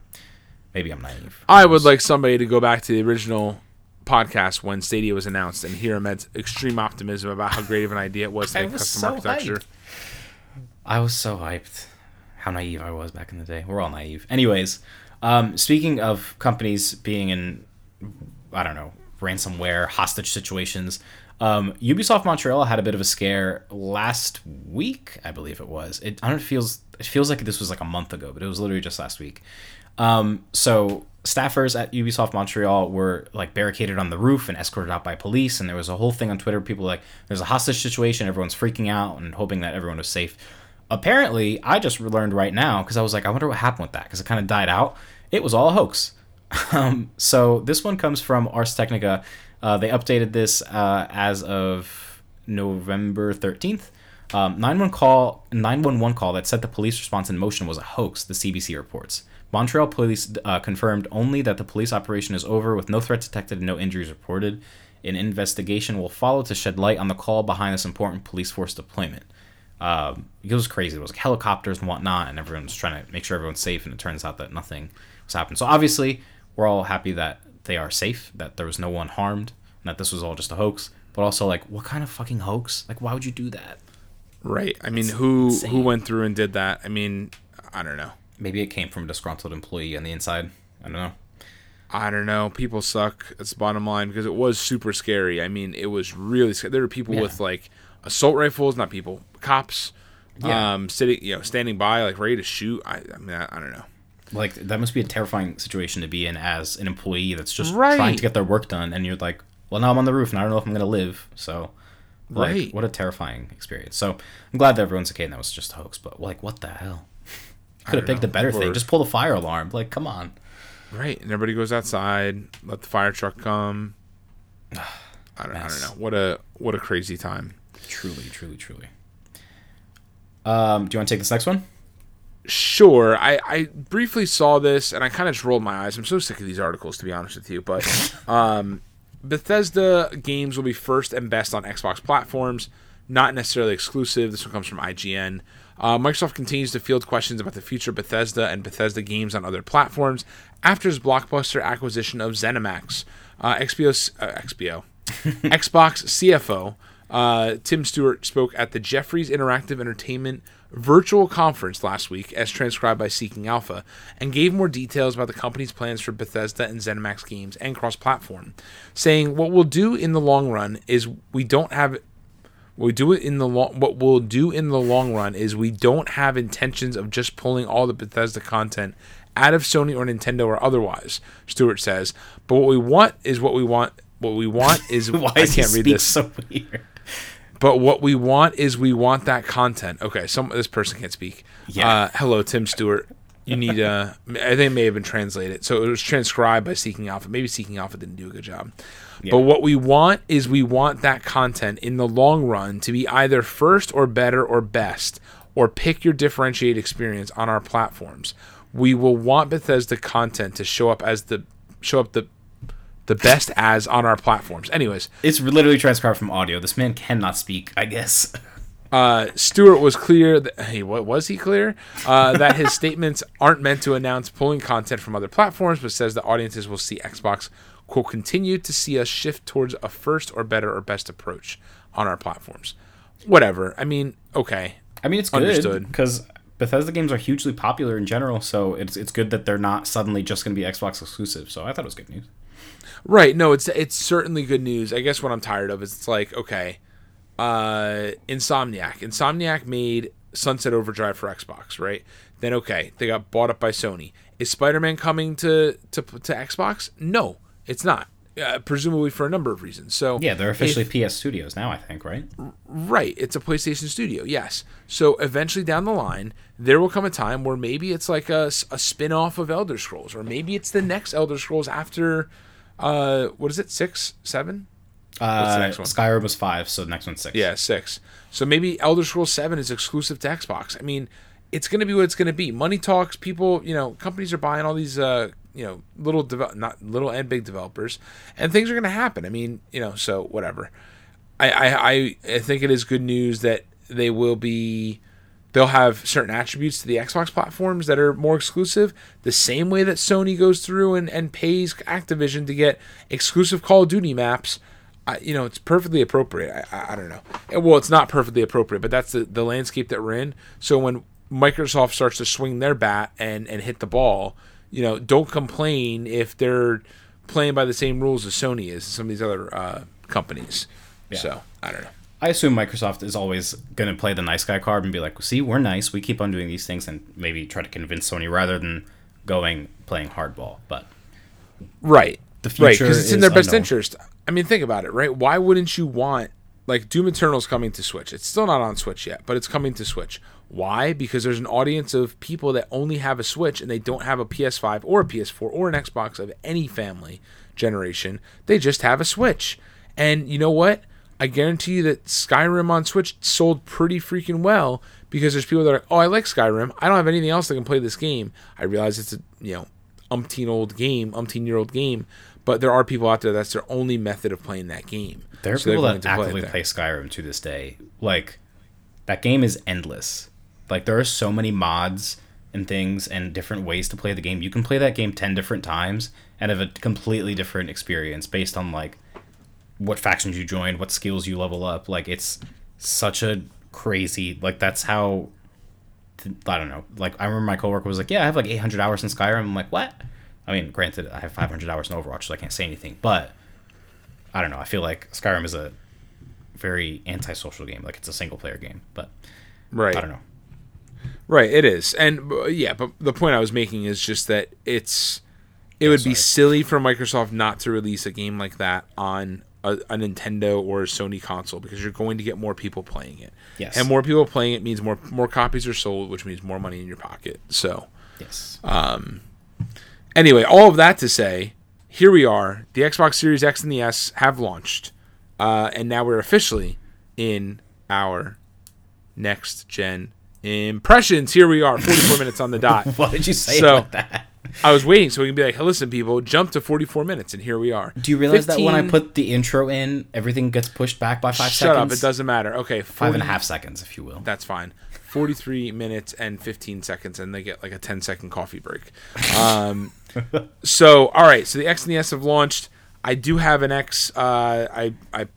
Maybe I'm naive. I would like somebody to go back to the original podcast when Stadia was announced and hear Ahmed's extreme optimism about how great of an idea it was to make was custom so architecture. hyped. I was so hyped. How naive I was back in the day. We're all naive. Anyways, um, speaking of companies being in, I don't know, ransomware, hostage situations, um, Ubisoft Montreal had a bit of a scare last week, I believe it was. It, I don't it feels it feels like this was like a month ago, but it was literally just last week. Um, so staffers at Ubisoft Montreal were like barricaded on the roof and escorted out by police, and there was a whole thing on Twitter. People like, "There's a hostage situation." Everyone's freaking out and hoping that everyone was safe. Apparently, I just learned right now because I was like, I wonder what happened with that because it kind of died out. It was all a hoax. Um, so this one comes from Ars Technica. Uh, they updated this uh, as of November 13th. Um, 911 call 911 call that set the police response in motion was a hoax, the CBC reports. Montreal police uh, confirmed only that the police operation is over with no threats detected and no injuries reported. An investigation will follow to shed light on the call behind this important police force deployment. Um, it was crazy. It was like helicopters and whatnot, and everyone was trying to make sure everyone's safe, and it turns out that nothing was happened. So obviously, we're all happy that they are safe, that there was no one harmed, and that this was all just a hoax. But also, like, what kind of fucking hoax? Like, why would you do that? Right. I mean, who who insane. went through and did that? I mean, I don't know. Maybe it came from a disgruntled employee on the inside. I don't know. I don't know. People suck. That's the bottom line because it was super scary. I mean, it was really scary. There were people Yeah. with like assault rifles, not people, cops, Yeah. um, sitting, you know, standing by, like ready to shoot. I, I mean, I, I don't know. Like, that must be a terrifying situation to be in as an employee that's just Right. trying to get their work done, and you're like, well, now I'm on the roof, and I don't know if I'm going to live. So, like, Right. what a terrifying experience. So, I'm glad that everyone's okay, and that was just a hoax, but, like, what the hell? Could have picked a better People thing. Just pull the fire alarm. Like, come on. Right. And everybody goes outside, let the fire truck come. I don't, I don't know. What a what a crazy time. Truly, truly, truly. Um, do you want to take this next one? Sure. I, I briefly saw this and I kind of just rolled my eyes. I'm so sick of these articles, to be honest with you. But um, Bethesda games will be first and best on Xbox platforms, not necessarily exclusive. This one comes from IGN. Uh, Microsoft continues to field questions about the future of Bethesda and Bethesda games on other platforms after its blockbuster acquisition of ZeniMax. Uh, XBO, uh, XBO, Xbox CFO uh, Tim Stewart spoke at the Jefferies Interactive Entertainment virtual conference last week, as transcribed by Seeking Alpha, and gave more details about the company's plans for Bethesda and ZeniMax games and cross-platform, saying, "What we'll do in the long run is we don't have we do it in the long. What we'll do in the long run is we don't have intentions of just pulling all the Bethesda content out of Sony or Nintendo or otherwise. Stewart says, but what we want is what we want. What we want is Why I can't read this. so weird? But what we want is we want that content. Okay, some this person can't speak. Yeah. Uh, hello, Tim Stewart. You need uh I think it may have been translated. So it was transcribed by Seeking Alpha. Maybe Seeking Alpha didn't do a good job. But what we want is we want that content in the long run to be either first or better or best, or pick your differentiated experience on our platforms. We will want Bethesda content to show up as the show up the the best as on our platforms. Anyways, It's literally transcribed from audio. This man cannot speak, I guess. uh, Stewart was clear. That, hey, what was he clear? Uh, that his statements aren't meant to announce pulling content from other platforms, but says the audiences will see Xbox quote continue to see us shift towards a first or better or best approach on our platforms. Whatever. I mean, okay. I mean, it's good Understood. because Bethesda games are hugely popular in general, so it's it's good that they're not suddenly just going to be Xbox exclusive. So I thought it was good news. Right. No, it's it's certainly good news. I guess what I'm tired of is it's like, okay, uh Insomniac. Insomniac made Sunset Overdrive for Xbox, right? Then okay, they got bought up by Sony. Is Spider-Man coming to to to Xbox? No, it's not. Uh, presumably for a number of reasons. So Yeah, they're officially if- PS Studios now. I think, right? Right. It's a PlayStation Studio, yes. So eventually down the line, there will come a time where maybe it's like a, a spin off of Elder Scrolls, or maybe it's the next Elder Scrolls after, uh, what is it, six, seven? Uh, next one? Skyrim was five, so the next one's six. Yeah, six. So maybe Elder Scrolls Seven is exclusive to Xbox. I mean, it's going to be what it's going to be. Money talks. People, you know, companies are buying all these, uh, you know, little develop, not little and big developers, and things are going to happen. I mean, you know, so whatever. I, I, I, I think it is good news that they will be. They'll have certain attributes to the Xbox platforms that are more exclusive, the same way that Sony goes through and, and pays Activision to get exclusive Call of Duty maps I, you know, it's perfectly appropriate. I, I, I don't know. Eh, Well, it's not perfectly appropriate, but that's the, the landscape that we're in. So when Microsoft starts to swing their bat and, and hit the ball, you know, don't complain if they're playing by the same rules as Sony is and some of these other uh, companies. So I don't know. I assume Microsoft is always going to play the nice guy card and be like, "See, we're nice. We keep on doing these things," and maybe try to convince Sony rather than going playing hardball. But Right. The right, future because it's in their best unknown. interest. I mean, think about it, right? Why wouldn't you want like Doom Eternal's coming to Switch? It's still not on Switch yet, but it's coming to Switch. Why? Because there's an audience of people that only have a Switch and they don't have a PS5 or a PS4 or an Xbox of any family generation. They just have a Switch. And you know what? I guarantee you that Skyrim on Switch sold pretty freaking well because there's people that are, oh, I like Skyrim. I don't have anything else that can play this game. I realize it's a, you know, umpteen old game, umpteen year old game, but there are people out there that's their only method of playing that game. there are So people that to play actively play Skyrim to this day. Like that game is endless. Like there are so many mods and things and different ways to play the game. You can play that game 10 different times and have a completely different experience based on like what factions you join, what skills you level up. Like it's such a crazy like that's how I don't know. Like I remember my coworker was like, "Yeah, I have like 800 hours in Skyrim." I'm like, "What?" I mean, granted, I have 500 hours in Overwatch, so I can't say anything. But I don't know. I feel like Skyrim is a very antisocial game. Like it's a single player game. But Right. I don't know. Right, it is. And uh, yeah, but the point I was making is just that it's it would be silly for Microsoft not to release a game like that on a, a Nintendo or a Sony console because you're going to get more people playing it. Yes. And more people playing it means more more copies are sold, which means more money in your pocket. So, Yes. Um anyway, all of that to say, here we are. The Xbox Series X and the S have launched, uh, and now we're officially in our next gen impressions. Here we are, 44 minutes on the dot. Why did you say So- like that? I was waiting so we can be like, hey, listen, people, jump to 44 minutes, and here we are. Do you realize that when I put the intro in, everything gets pushed back by five Shut seconds? up, it doesn't matter. Okay, 40, Five and a half seconds, if you will. That's fine. 43 minutes and 15 seconds, and they get like a 10 second coffee break. Um, so, all right. So the X and the S have launched. I do have an X. Uh, I I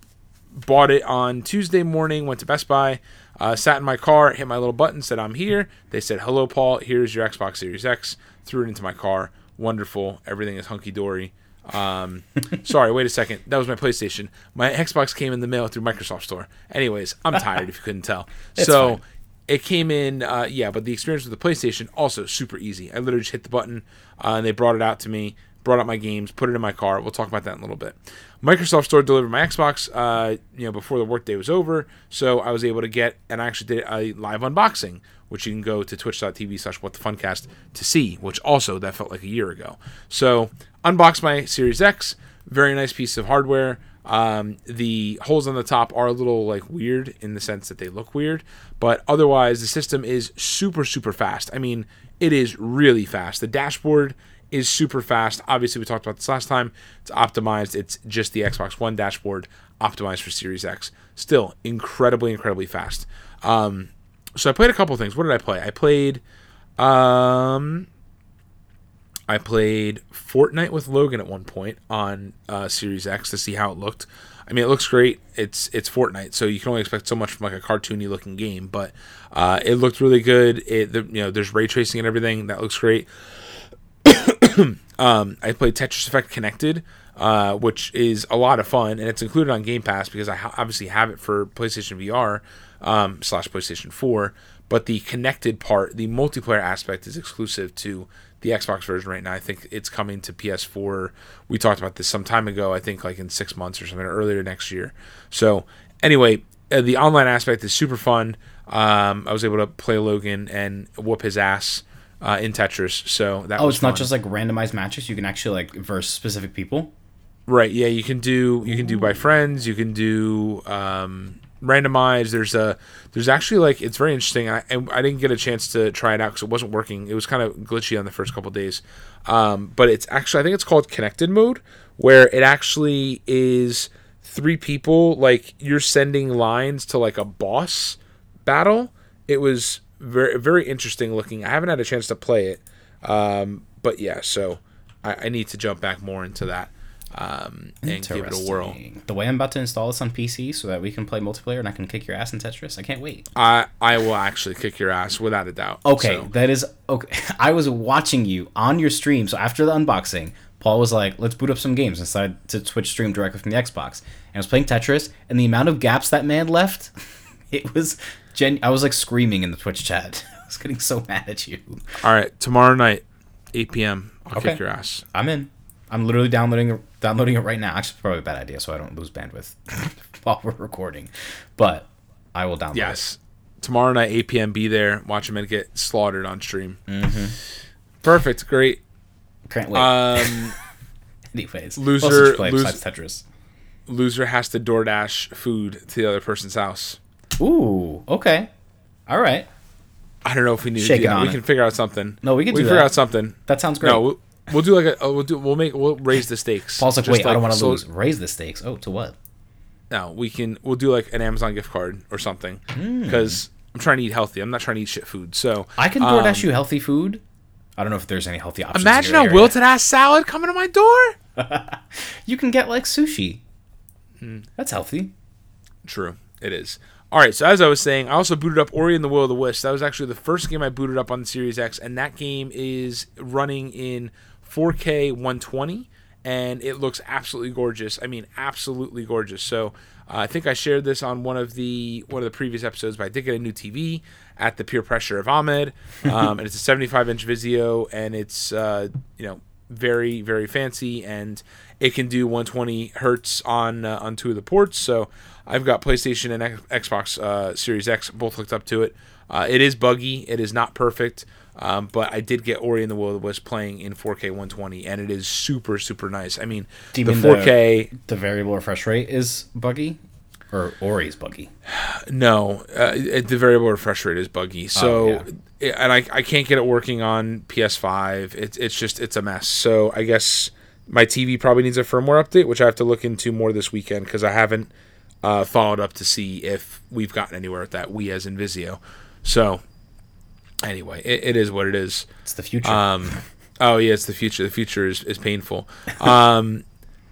bought it on Tuesday morning. Went to Best Buy. Uh, sat in my car, hit my little button, said I'm here. They said, "Hello, Paul. Here's your Xbox Series X." Threw it into my car. Wonderful. Everything is hunky dory. Um, sorry, wait a second. That was my PlayStation. My Xbox came in the mail through Microsoft Store. Anyways, I'm tired if you couldn't tell. so fine. it came in, uh, yeah, but the experience with the PlayStation also super easy. I literally just hit the button uh, and they brought it out to me, brought out my games, put it in my car. We'll talk about that in a little bit. Microsoft Store delivered my Xbox, uh, you know, before the workday was over, so I was able to get, and I actually did a live unboxing, which you can go to twitch.tv slash what the funcast to see, which also that felt like a year ago. So unbox my Series X, very nice piece of hardware. Um, the holes on the top are a little like weird in the sense that they look weird, but otherwise the system is super super fast. I mean, it is really fast. The dashboard is super fast. Obviously, we talked about this last time. It's optimized. It's just the Xbox One dashboard optimized for Series X. Still incredibly incredibly fast. Um, so I played a couple things. What did I play? I played um I played Fortnite with Logan at one point on uh, Series X to see how it looked. I mean, it looks great. It's it's Fortnite, so you can only expect so much from like a cartoony looking game, but uh, it looked really good. It the, you know there's ray tracing and everything that looks great. um, I played Tetris Effect Connected, uh, which is a lot of fun, and it's included on Game Pass because I ha- obviously have it for PlayStation VR um, slash PlayStation 4. But the connected part, the multiplayer aspect, is exclusive to the Xbox version right now. I think it's coming to PS4. We talked about this some time ago. I think like in six months or something, or earlier next year. So anyway, uh, the online aspect is super fun. Um, I was able to play Logan and whoop his ass uh, in Tetris. So that Oh, it's not just like randomized matches. You can actually like verse specific people. Right. Yeah, you can do you can do by friends. You can do um, randomized. There's a there's actually like it's very interesting. I I didn't get a chance to try it out because it wasn't working. It was kind of glitchy on the first couple days. Um, but it's actually I think it's called connected mode where it actually is three people like you're sending lines to like a boss battle. It was very very interesting looking. I haven't had a chance to play it, um, but yeah. So I, I need to jump back more into that um, and give it a whirl. The way I'm about to install this on PC so that we can play multiplayer and I can kick your ass in Tetris. I can't wait. I I will actually kick your ass without a doubt. Okay, So, that is okay. I was watching you on your stream, so after the unboxing, Paul was like, "Let's boot up some games." And decided to Twitch stream directly from the Xbox. And I was playing Tetris, and the amount of gaps that man left, it was gen. I was like screaming in the Twitch chat. I was getting so mad at you. all right, tomorrow night, 8 p.m. I'll Okay. kick your ass. I'm in. I'm literally downloading downloading it right now. Actually, probably a bad idea, so I don't lose bandwidth while we're recording. But I will download. it. Yes, tomorrow night, 8 p.m. Be there. Watch him get slaughtered on stream. Mm-hmm. Perfect. Great. Can't wait. Um, Anyways, loser- what else did you play lose- besides Tetris. loser has to DoorDash food to the other person's house. Ooh, okay, all right. I don't know if we need Shake to do it that. We it. can figure out something. No, we can we do figure that. out something. That sounds great. No, we'll, do like a oh, we'll do we'll make we'll raise the stakes. Paul's like, wait, I don't want to so- lose. Raise the stakes. Oh, to what? No, we can we'll do like an Amazon gift card or something Hmm. because I'm trying to eat healthy. I'm not trying to eat shit food. So I can um, DoorDash you healthy food. I don't know if there's any healthy options. in Imagine a area. wilted ass salad coming to my door. You can get like sushi. Hmm. That's healthy. True, it is. All right, so as I was saying, I also booted up Ori and the Will of the Wisp. That was actually the first game I booted up on the Series X, and that game is running in 4K 120, and it looks absolutely gorgeous. I mean, absolutely gorgeous. So uh, I think I shared this on one of the one of the previous episodes, but I did get a new TV at the peer pressure of Ahmed, um, and it's a 75 inch Vizio, and it's uh, you know very very fancy and it can do 120 hertz on uh, on two of the ports so i've got playstation and X- xbox uh, series x both hooked up to it uh, it is buggy it is not perfect um, but i did get ori and the will of the wisp playing in 4k 120 and it is super super nice i mean the mean 4k The variable refresh rate is buggy, or Ori's buggy. No, uh, it, the variable refresh rate is buggy. So, Oh, yeah. it- and I, I can't get it working on PS5. It's it's just it's a mess. So I guess my TV probably needs a firmware update, which I have to look into more this weekend because I haven't uh, followed up to see if we've gotten anywhere with that. We as in Vizio. So anyway, it, it is what it is. It's the future. Um, oh yeah, it's the future. The future is, is painful. Um,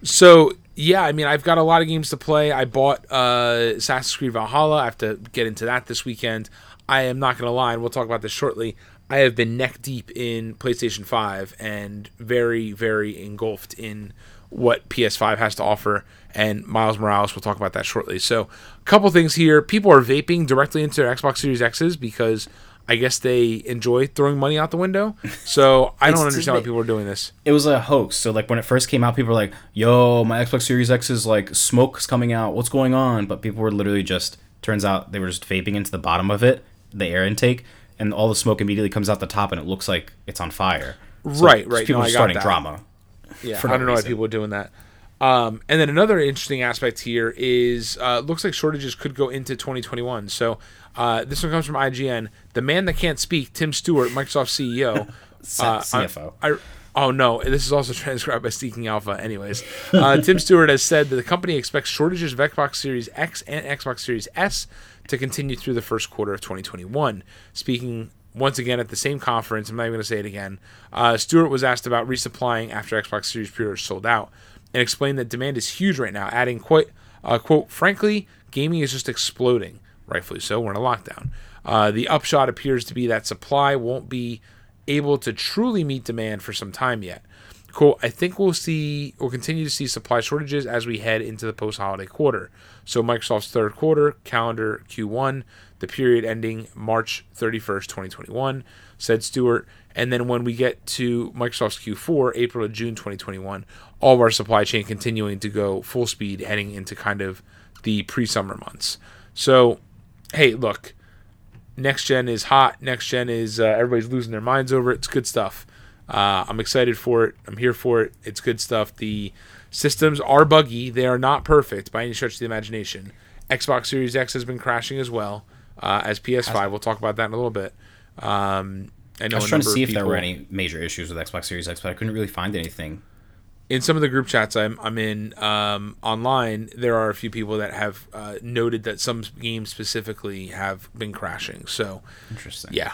so yeah, I mean, I've got a lot of games to play. I bought uh, Assassin's Creed Valhalla. I have to get into that this weekend. I am not going to lie, and we'll talk about this shortly. I have been neck deep in PlayStation 5 and very, very engulfed in what PS5 has to offer, and Miles Morales. We'll talk about that shortly. So, a couple things here. People are vaping directly into their Xbox Series X's because I guess they enjoy throwing money out the window. So I don't understand why people are doing this. it was a hoax. So like when it first came out, people were like, "Yo, my Xbox Series X is like smoke's coming out. What's going on?" But people were literally just turns out they were just vaping into the bottom of it, the air intake, and all the smoke immediately comes out the top, and it looks like it's on fire. So Right, right. People No, are starting that. drama. Yeah, for I don't know why people are doing that. Um, and then another interesting aspect here is uh, looks like shortages could go into 2021. So uh, this one comes from IGN. The man that can't speak, Tim Stewart, Microsoft CEO, uh, CFO. I, I- oh no, this is also transcribed by Seeking Alpha. Anyways, uh, Tim Stewart has said that the company expects shortages of Xbox Series X and Xbox Series S to continue through the first quarter of 2021. Speaking once again at the same conference, I'm not even going to say it again. Uh, Stewart was asked about resupplying after Xbox Series pre-orders sold out, and explained that demand is huge right now, adding quite uh, quote, frankly, gaming is just exploding. Rightfully so. We're in a lockdown. Uh, the upshot appears to be that supply won't be able to truly meet demand for some time yet. Quote, I think we'll see, we'll continue to see supply shortages as we head into the post holiday quarter. So, Microsoft's third quarter, calendar Q1, the period ending March 31st, 2021, said Stewart. And then when we get to Microsoft's Q4, April to June 2021, all of our supply chain continuing to go full speed heading into kind of the pre summer months. So, hey, look, next gen is hot. Next gen is uh, everybody's losing their minds over it. It's good stuff. Uh, I'm excited for it. I'm here for it. It's good stuff. The systems are buggy. They are not perfect by any stretch of the imagination. Xbox Series X has been crashing as well uh, as PS5. We'll talk about that in a little bit. Um, I know I was trying to see if there were any major issues with Xbox Series X, but I couldn't really find anything. In some of the group chats I'm, I'm in um, online, there are a few people that have uh, noted that some games specifically have been crashing. So, Interesting. yeah.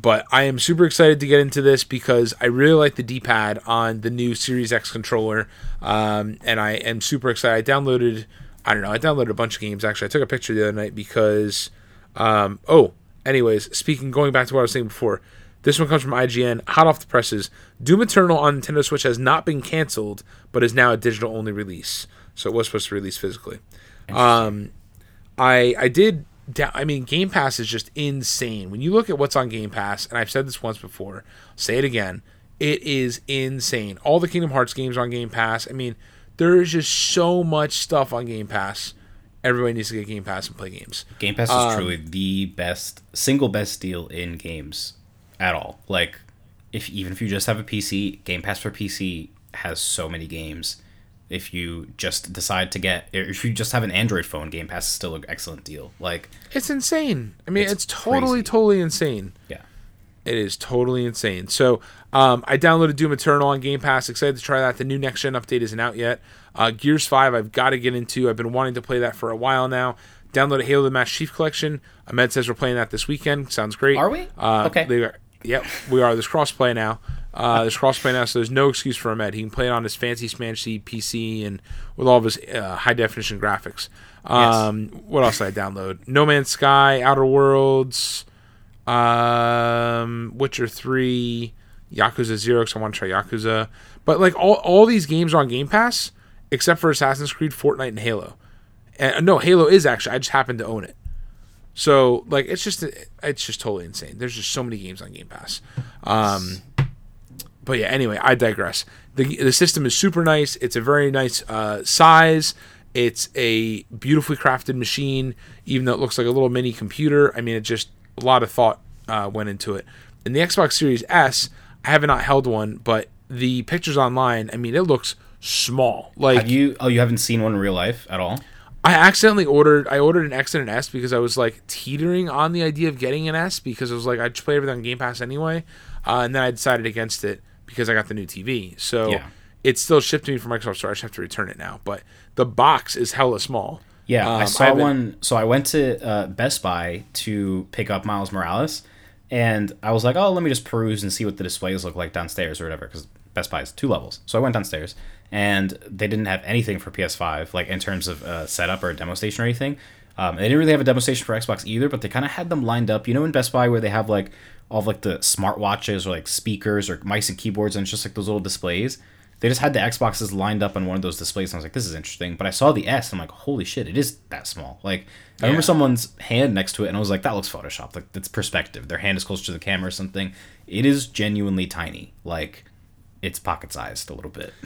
But I am super excited to get into this because I really like the D pad on the new Series X controller. Um, and I am super excited. I downloaded, I don't know, I downloaded a bunch of games actually. I took a picture the other night because, um, oh, anyways, speaking, going back to what I was saying before, this one comes from IGN, hot off the presses. Doom Eternal on Nintendo Switch has not been canceled, but is now a digital only release. So it was supposed to release physically. Um, I I did. da- I mean, Game Pass is just insane. When you look at what's on Game Pass, and I've said this once before, say it again. It is insane. All the Kingdom Hearts games on Game Pass. I mean, there is just so much stuff on Game Pass. Everybody needs to get Game Pass and play games. Game Pass is Um, truly the best, single best deal in games at all. Like, if even if you just have a PC, Game Pass for PC has so many games. If you just decide to get, if you just have an Android phone, Game Pass is still an excellent deal. Like, It's insane. I mean, it's, It's totally, crazy. totally insane. yeah, It is totally insane. So um, I downloaded Doom Eternal on Game Pass. Excited to try that. The new next gen update isn't out yet. Uh, Gears Five, I've got to get into. I've been wanting to play that for a while now. Downloaded Halo: The Master Chief Collection. Ahmed says we're playing that this weekend. Sounds great. Are we? Uh, Okay. They are, yep, we are. There's crossplay now. Uh, there's crossplay now, so there's no excuse for Ahmed. He can play it on his fancy smanchy PC and with all of his uh, high definition graphics. Um, What else did I download? No Man's Sky, Outer Worlds, um, Witcher Three, Yakuza Zero. Because I want to try Yakuza. But like all all these games are on Game Pass except for Assassin's Creed, Fortnite, and Halo. And no, Halo is actually. I just happen to own it. So like it's just it's just totally insane. There's just so many games on Game Pass. Um, but yeah, anyway, I digress. the The system is super nice. It's a very nice uh, size. It's a beautifully crafted machine, even though it looks like a little mini computer. I mean, it just a lot of thought uh, went into it. And the Xbox Series S, I have not held one, but the pictures online, I mean, it looks small. Like have you? Oh, you haven't seen one in real life at all? I accidentally ordered. I ordered an X and an S because I was like teetering on the idea of getting an S because I was like I'd just play everything on Game Pass anyway, uh, and then I decided against it because I got the new TV. So Yeah. it's still shipped to me from Microsoft Store. I just have to return it now. But the box is hella small. Yeah, I Um, saw haven't- one. So I went to uh, Best Buy to pick up Miles Morales, and I was like, "Oh, let me just peruse and see what the displays look like downstairs or whatever." Because Best Buy is two levels, so I went downstairs, and they didn't have anything for PS5, like in terms of uh, setup or a demo station or anything. Um, they didn't really have a demo station for Xbox either, but they kind of had them lined up. You know, in Best Buy where they have like all of like the smartwatches or like speakers or mice and keyboards, and it's just like those little displays. they just had the Xboxes lined up on one of those displays, and I was like, "This is interesting." But I saw the S, and I'm like, "Holy shit! It is that small!" Like I remember someone's hand next to it, and I was like, "That looks photoshopped. Like that's perspective. Their hand is closer to the camera or something." It is genuinely tiny. Like it's pocket sized a little bit.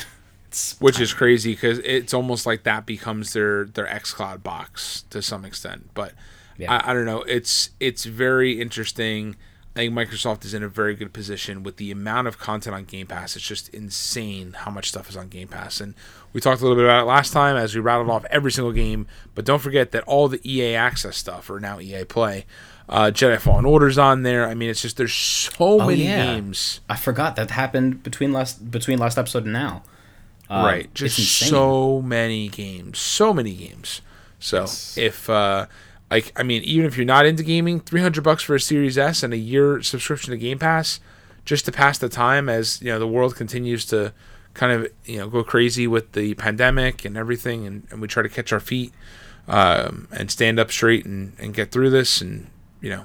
Which is crazy because it's almost like that becomes their their xCloud box to some extent. But Yeah. I, I don't know. It's it's very interesting. I think Microsoft is in a very good position with the amount of content on Game Pass. It's just insane how much stuff is on Game Pass. And we talked a little bit about it last time as we rattled off every single game. But don't forget that all the EA Access stuff, or now EA Play, uh, Jedi Fallen Order's on there. I mean, it's just there's so many yeah. games. I forgot that happened between last between last episode and now. Um, right just so many games so many games so Yes. if uh like i mean even if you're not into gaming 300 bucks for a series s and a year subscription to game pass just to pass the time as you know the world continues to kind of you know go crazy with the pandemic and everything and, and we try to catch our feet um, and stand up straight and, and get through this and you know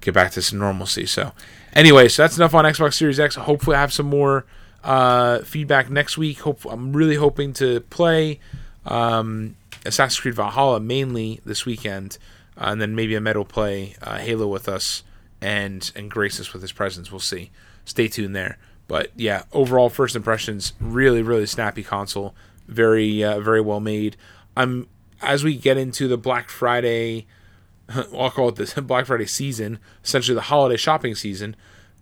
get back to some normalcy. So, anyway, so that's enough on Xbox Series X. Hopefully, I have some more uh, feedback next week. Hope I'm really hoping to play um, Assassin's Creed Valhalla mainly this weekend, uh, and then maybe Ahmed will play uh, Halo with us and and grace us with his presence. We'll see. Stay tuned there. But yeah, overall first impressions, really really snappy console, very uh, very well made. I'm as we get into the Black Friday. I'll call it this Black Friday season, essentially the holiday shopping season.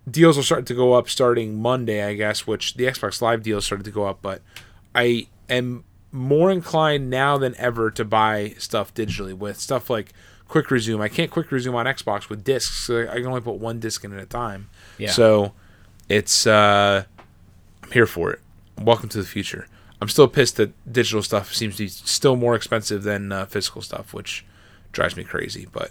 Deals will start to go up starting Monday, I guess, which the Xbox Live deals started to go up, but I am more inclined now than ever to buy stuff digitally with stuff like Quick Resume. I can't Quick Resume on Xbox with discs, so I can only put one disc in at a time. Yeah. So it's uh I'm here for it. Welcome to the future. I'm still pissed that digital stuff seems to be still more expensive than uh, physical stuff, which drives me crazy. But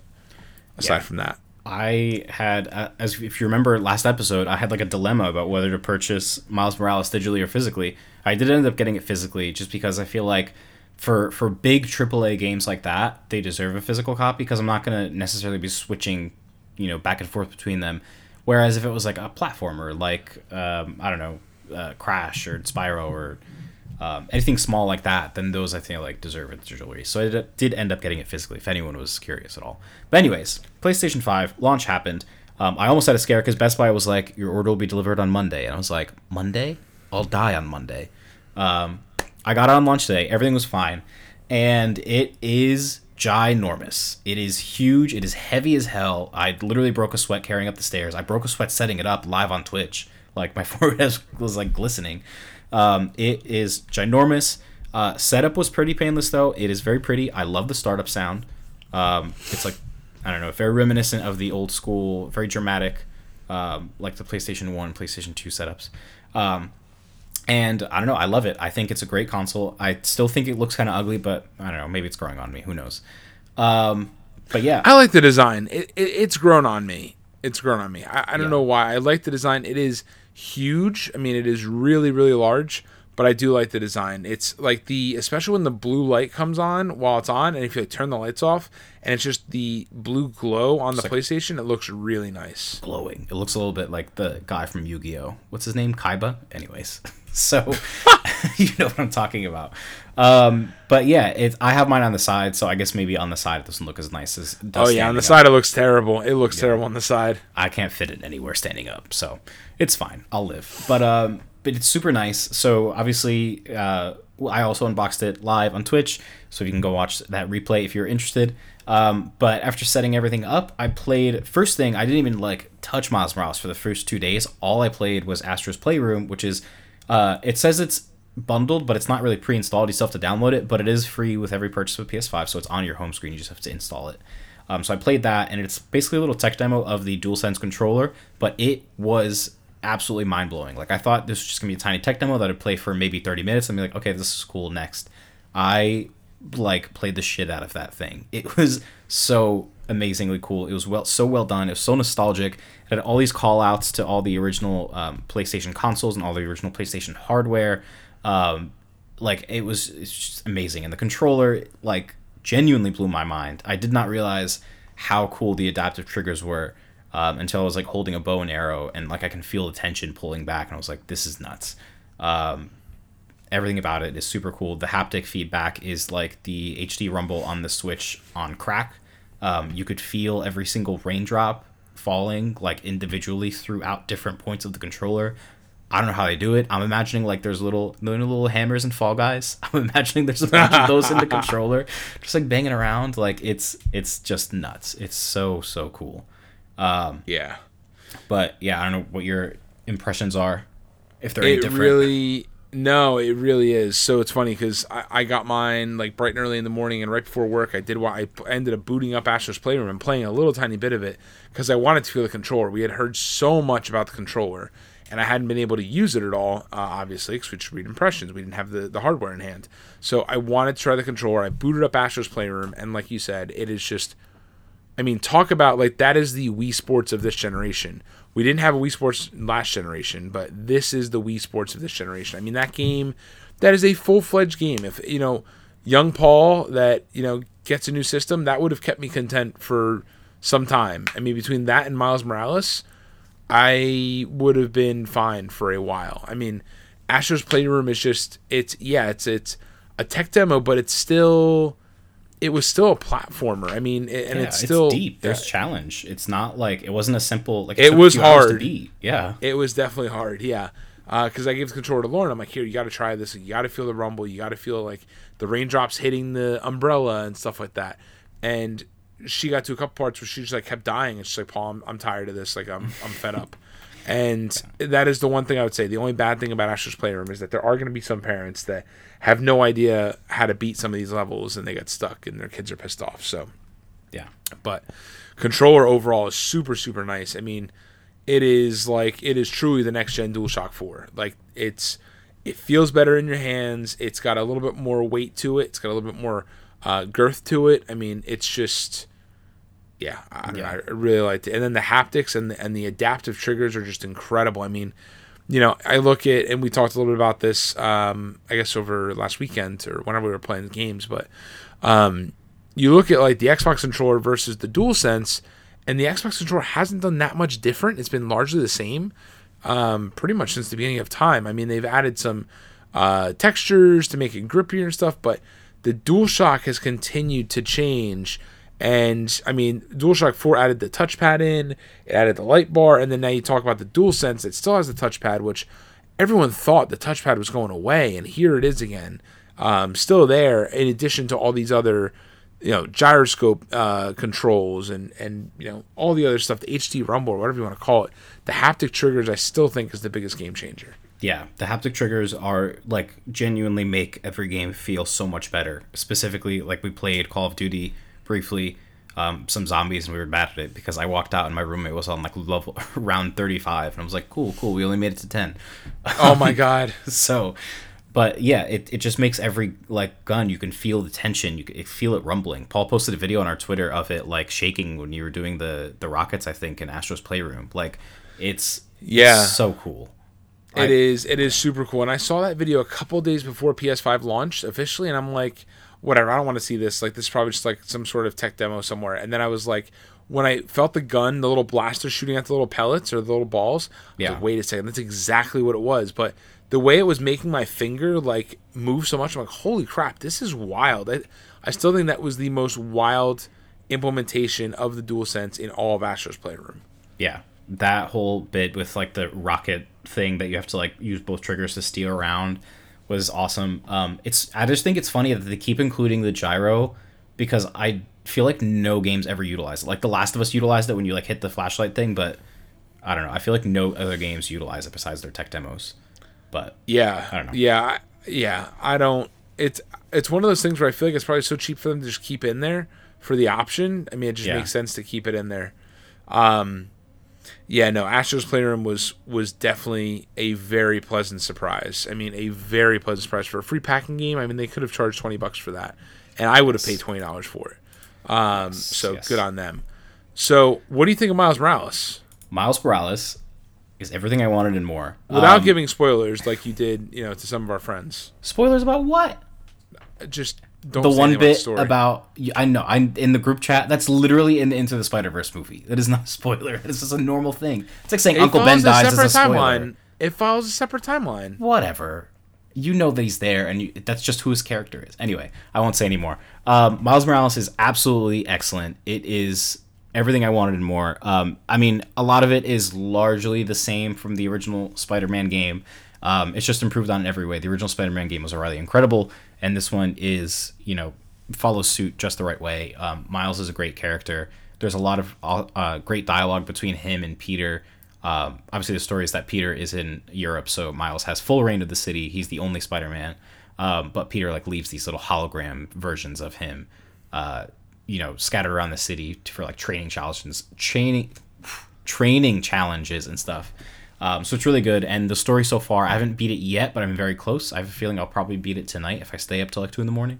aside Yeah. from that, I had, uh, as if you remember last episode, I had like a dilemma about whether to purchase Miles Morales digitally or physically. I did end up getting it physically just because I feel like for for big AAA games like that, they deserve a physical copy because I'm not going to necessarily be switching, you know, back and forth between them. Whereas if it was like a platformer, like um, I don't know, uh, Crash or Spyro or um, anything small like that, then those I think like deserve it digitally. So I did, end up getting it physically. If anyone was curious at all. But anyways, PlayStation Five launch happened. Um, I almost had a scare because Best Buy was like, "Your order will be delivered on Monday," and I was like, "Monday? I'll die on Monday." Um, I got it on launch day. Everything was fine, and it is ginormous. It is huge. It is heavy as hell. I literally broke a sweat carrying up the stairs. I broke a sweat setting it up live on Twitch. Like my forehead was like glistening. Um, it is ginormous. Uh, setup was pretty painless though. It is very pretty. I love the startup sound. Um, it's like I don't know, very reminiscent of the old school, very dramatic, um, like the PlayStation One, PlayStation Two setups. Um, and I don't know, I love it. I think it's a great console. I still think it looks kind of ugly, but I don't know, maybe it's growing on me. Who knows? Um, but yeah, I like the design. It, it it's grown on me. It's grown on me. I, I don't Yeah. know why. I like the design. It is huge. I mean, it is really really large. But I do like the design. It's like the especially when the blue light comes on while it's on, and if you like, turn the lights off, and it's just the blue glow on the like- PlayStation, it looks really nice. glowing. It looks a little bit like the guy from Yu Gi Oh. What's his name? Kaiba. Anyways, so you know what I'm talking about. Um, but yeah, it, I have mine on the side, so I guess maybe on the side it doesn't look as nice as. Oh yeah, on the standing side it looks terrible. It looks terrible on the side. I can't fit it anywhere standing up, so it's fine. I'll live. But um, but it's super nice. So obviously, uh, I also unboxed it live on Twitch, so you can go watch that replay if you're interested. Um, but after setting everything up, I played. First thing, I didn't even like touch Miles Morales for the first two days. All I played was Astro's Playroom, which is, uh, it says it's bundled, but it's not really pre-installed. You still have to download it, but it is free with every purchase of a PS5, so it's on your home screen. You just have to install it. Um, so I played that, and it's basically a little tech demo of the DualSense controller, but it was absolutely mind blowing. Like I thought this was just gonna be a tiny tech demo that I'd play for maybe 30 minutes and be like, okay, this is cool. Next, I like played the shit out of that thing. It was so amazingly cool. It was well so well done. It was so nostalgic. It had all these call outs to all the original um, PlayStation consoles and all the original PlayStation hardware. Um, like it was just amazing and the controller like genuinely blew my mind i did not realize how cool the adaptive triggers were um, until i was like holding a bow and arrow and like i can feel the tension pulling back and i was like this is nuts Um, everything about it is super cool. The haptic feedback is like the HD Rumble on the Switch on crack. Um, you could feel every single raindrop falling like individually throughout different points of the controller. I don't know how they do it. I'm imagining like there's little little, little hammers and fall guys. I'm imagining there's a bunch of those in the controller, just like banging around. Like it's it's just nuts. It's so so cool. Um, Yeah. but yeah, I don't know what your impressions are. If they're any It different. really no, it really is. So it's funny because I, I got mine like bright and early in the morning, and right before work, I did what I ended up booting up Astro's Playroom and playing a little tiny bit of it because I wanted to feel the controller. We had heard so much about the controller, and I hadn't been able to use it at all, uh, obviously, because we just read impressions. We didn't have the, the hardware in hand. So I wanted to try the controller. I booted up Astro's Playroom, and like you said, it is just I mean, talk about like that is the Wii Sports of this generation. We didn't have a Wii Sports last generation, but this is the Wii Sports of this generation. I mean, that game, that is a full fledged game. If you know, young Paul that you know gets a new system, that would have kept me content for some time. I mean, between that and Miles Morales, I would have been fine for a while. I mean, Astro's Playroom is just it's yeah, it's it's a tech demo, but it's still it was still a platformer. I mean, it- and Yeah, it's still deep. There's challenge. It's not like it wasn't a simple like It took was few hours to hard. Yeah. It was definitely hard, yeah. Uh, because I gave the controller to Lauren. I'm like, here, you got to try this. You got to feel the rumble. You got to feel like the raindrops hitting the umbrella and stuff like that. And she got to a couple parts where she just like kept dying. And she's like, Paul, I'm, I'm tired of this. Like, I'm, I'm fed up. And that is the one thing I would say. The only bad thing about Astro's Playroom is that there are going to be some parents that have no idea how to beat some of these levels and they get stuck and their kids are pissed off. So, Yeah. but controller overall is super super nice. I mean, it is like it is truly the next gen DualShock 4. Like it's it feels better in your hands. It's got a little bit more weight to it. It's got a little bit more uh, girth to it. I mean, it's just yeah, I, don't know, I really liked it. And then the haptics and the, and the adaptive triggers are just incredible. I mean, you know, I look at and we talked a little bit about this, um, I guess over last weekend or whenever we were playing games, but um, you look at like the Xbox controller versus the DualSense, and the Xbox controller hasn't done that much different. It's been largely the same, um, pretty much since the beginning of time. I mean, they've added some uh, textures to make it grippier and stuff, but the DualShock has continued to change. And I mean, DualShock 4 added the touchpad in, it added the light bar, and then now you talk about the DualSense, it still has the touchpad, which everyone thought the touchpad was going away, and here it is again, um, still there. In addition to all these other, you know, gyroscope uh, controls and and you know all the other stuff, the HD rumble or whatever you want to call it, the haptic triggers, I still think is the biggest game changer. Yeah, the haptic triggers are like genuinely make every game feel so much better. Specifically, like we played Call of Duty briefly, um, some zombies, and we were bad at it because I walked out and my roommate was on like level round thirty five, and I was like, "Cool, cool, we only made it to 10. Oh my god. so, but yeah, it, it just makes every like gun you can feel the tension, you can feel it rumbling. Paul posted a video on our Twitter of it like shaking when you were doing the the rockets, I think, in Astro's Playroom. Like, it's Yeah. so cool. It is. It is super cool. And I saw that video a couple days before PS5 launched officially, and I'm like, whatever. I don't want to see this. Like this is probably just like some sort of tech demo somewhere. And then I was like, when I felt the gun, the little blaster shooting at the little pellets or the little balls. I was Yeah. like, wait a second. That's exactly what it was. But the way it was making my finger like move so much, I'm like, holy crap, this is wild. I, I still think that was the most wild implementation of the DualSense in all of Astro's Playroom. yeah that whole bit with like the rocket thing that you have to like use both triggers to steer around was awesome um it's i just think it's funny that they keep including the gyro because i feel like no games ever utilize it like the last of us utilized it when you like hit the flashlight thing but i don't know i feel like no other games utilize it besides their tech demos but Yeah, I don't know. Yeah, yeah. I don't. It's it's one of those things where I feel like it's probably so cheap for them to just keep in there for the option. I mean, it just Yeah. makes sense to keep it in there. Um, yeah, no. Astro's Playroom was was definitely a very pleasant surprise. I mean, a very pleasant surprise for a free pack-in game. I mean, they could have charged twenty bucks for that, and I would have paid twenty dollars for it. Um, so yes. good on them. So, what do you think of Miles Morales? miles morales is everything i wanted and more Without Um, giving spoilers, like you did, you know, to some of our friends. spoilers about what just don't the one bit about, story. about I know I'm in the group chat. That's literally in the Into the Spider Verse movie. That is not a spoiler. It's just a normal thing. It's like saying It Uncle Ben dies as a separate spoiler. timeline. It follows a separate timeline. Whatever. You know that he's there, and you, that's just who his character is. Anyway, I won't say anymore. Um, Miles Morales is absolutely excellent. It is everything I wanted and more. Um, I mean, a lot of it is largely the same from the original Spider-Man game. Um, it's just improved on in every way. The original Spider-Man game was already incredible, and this one is, you know, follows suit just the right way. Um, Miles is a great character. There's a lot of uh, great dialogue between him and Peter. Um, obviously, the story is that Peter is in Europe, so Miles has full reign of the city. He's the only Spider-Man, um, but Peter like leaves these little hologram versions of him, uh, you know, scattered around the city for like training challenges, training, training challenges and stuff. Um, so it's really good, and the story so far, I haven't beat it yet, but I'm very close. I have a feeling I'll probably beat it tonight if I stay up till like two in the morning.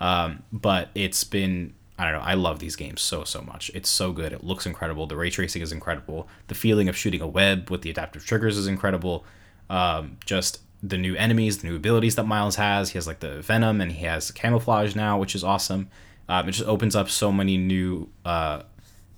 Um, but it's been I don't know. I love these games so so much. It's so good. It looks incredible. The ray tracing is incredible. The feeling of shooting a web with the adaptive triggers is incredible. Um, just the new enemies, the new abilities that Miles has. He has like the venom and he has camouflage now, which is awesome. Um, it just opens up so many new uh,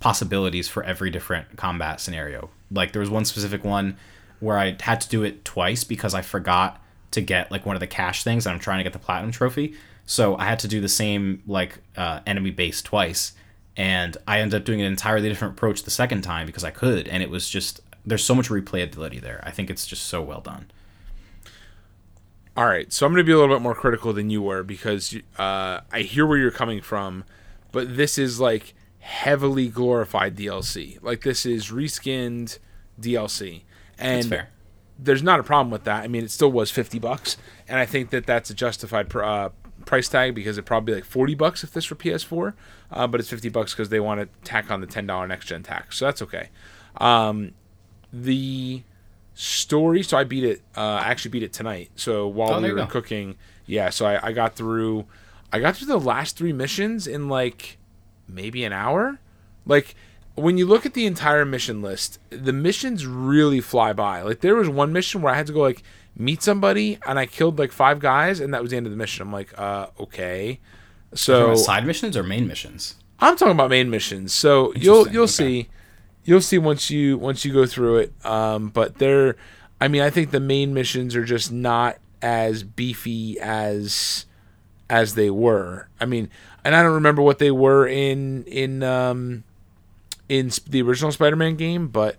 possibilities for every different combat scenario. Like there was one specific one where I had to do it twice because I forgot to get like one of the cache things and I'm trying to get the platinum trophy. So I had to do the same like uh, enemy base twice, and I ended up doing an entirely different approach the second time because I could, and it was just there's so much replayability there. I think it's just so well done. All right, so I'm going to be a little bit more critical than you were because uh, I hear where you're coming from, but this is like heavily glorified DLC. Like this is reskinned DLC, and there's not a problem with that. I mean, it still was 50 bucks, and I think that that's a justified pr- uh, price tag because it probably like 40 bucks if this were PS4, uh, but it's 50 bucks because they want to tack on the $10 next gen tax. So that's okay. Um, the story, so I beat it, uh, I actually beat it tonight. So while oh, we were cooking, yeah, so I, I got through, I got through the last three missions in like maybe an hour. Like, when you look at the entire mission list, the missions really fly by. Like there was one mission where I had to go like meet somebody and I killed like five guys and that was the end of the mission. I'm like, uh, okay. So side missions or main missions? I'm talking about main missions. So you'll you'll okay. see you'll see once you once you go through it. Um, but they're I mean, I think the main missions are just not as beefy as as they were. I mean, and I don't remember what they were in in um in the original Spider-Man game, but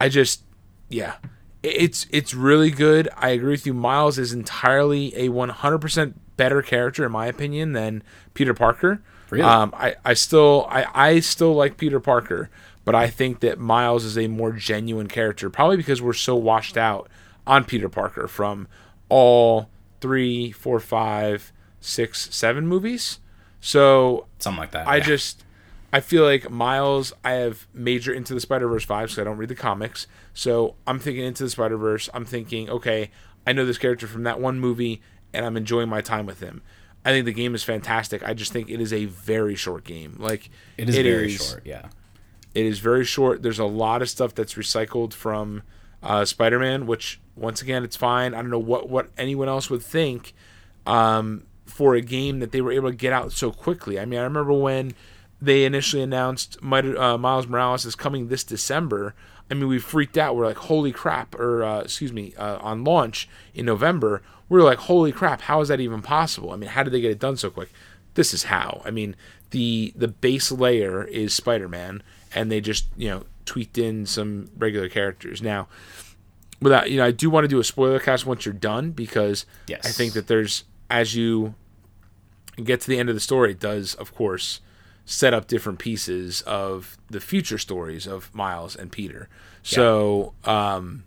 I just yeah, it's it's really good. I agree with you. Miles is entirely a 100% better character in my opinion than Peter Parker. Really? Um, I, I still I, I still like Peter Parker, but I think that Miles is a more genuine character, probably because we're so washed out on Peter Parker from all three, four, five, six, seven movies. So something like that. I yeah. just I feel like Miles, I have major Into the Spider Verse vibes because I don't read the comics. So I'm thinking Into the Spider Verse. I'm thinking, okay, I know this character from that one movie, and I'm enjoying my time with him. I think the game is fantastic. I just think it is a very short game. Like it is it very is, short. Yeah, it is very short. There's a lot of stuff that's recycled from uh, Spider-Man, which once again, it's fine. I don't know what what anyone else would think um, for a game that they were able to get out so quickly. I mean, I remember when they initially announced uh, Miles Morales is coming this December. I mean, we freaked out. We're like, holy crap! Or uh, excuse me, uh, on launch in November, we were like, holy crap! How is that even possible? I mean, how did they get it done so quick? This is how. I mean, the the base layer is Spider Man, and they just you know tweaked in some regular characters. Now, without you know, I do want to do a spoiler cast once you're done because yes. I think that there's as you get to the end of the story, it does of course set up different pieces of the future stories of Miles and Peter. So um,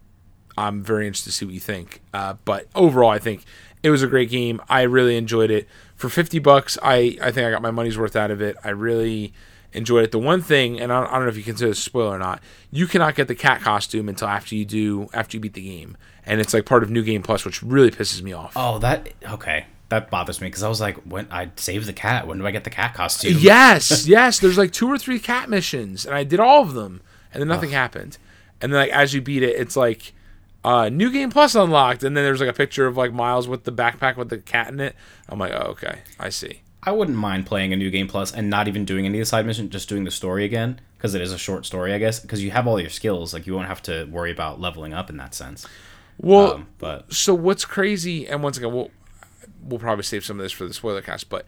I'm very interested to see what you think. Uh, but overall, I think it was a great game. I really enjoyed it. For 50 bucks, I, I think I got my money's worth out of it. I really enjoyed it. The one thing, and I don't, I don't know if you consider this a spoiler or not, you cannot get the cat costume until after you do after you beat the game, and it's like part of New Game Plus, which really pisses me off. Oh, that okay that bothers me because I was like, when I save the cat, when do I get the cat costume? Yes, yes. There's like two or three cat missions, and I did all of them, and then nothing Ugh. happened. And then like as you beat it, it's like uh, new game plus unlocked, and then there's like a picture of like Miles with the backpack with the cat in it. I'm like, oh, okay, I see. I wouldn't mind playing a new game plus and not even doing any of the side mission, just doing the story again because it is a short story, I guess. Because you have all your skills, like you won't have to worry about leveling up in that sense. Well, Um, but so what's crazy, and once again, we'll we'll probably save some of this for the spoiler cast, but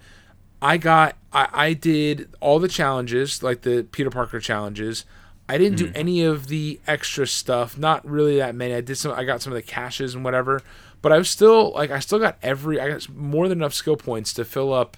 I got I, I did all the challenges, like the Peter Parker challenges. I didn't do any of the extra stuff, not really that many. I did some I got some of the caches and whatever, but I was still like I still got every I got more than enough skill points to fill up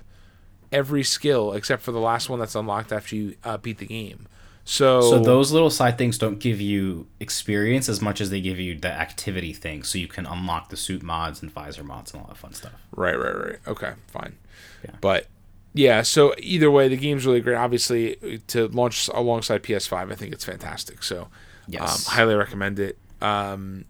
every skill except for the last one that's unlocked after you uh, beat the game. So, so those little side things don't give you experience as much as they give you the activity thing, so you can unlock the suit mods and visor mods and all that fun stuff. Right, right, right. Okay, fine. Yeah. But yeah, so either way, the game's really great. Obviously, to launch alongside PS5, I think it's fantastic. So, Yes. um, highly recommend it. Um,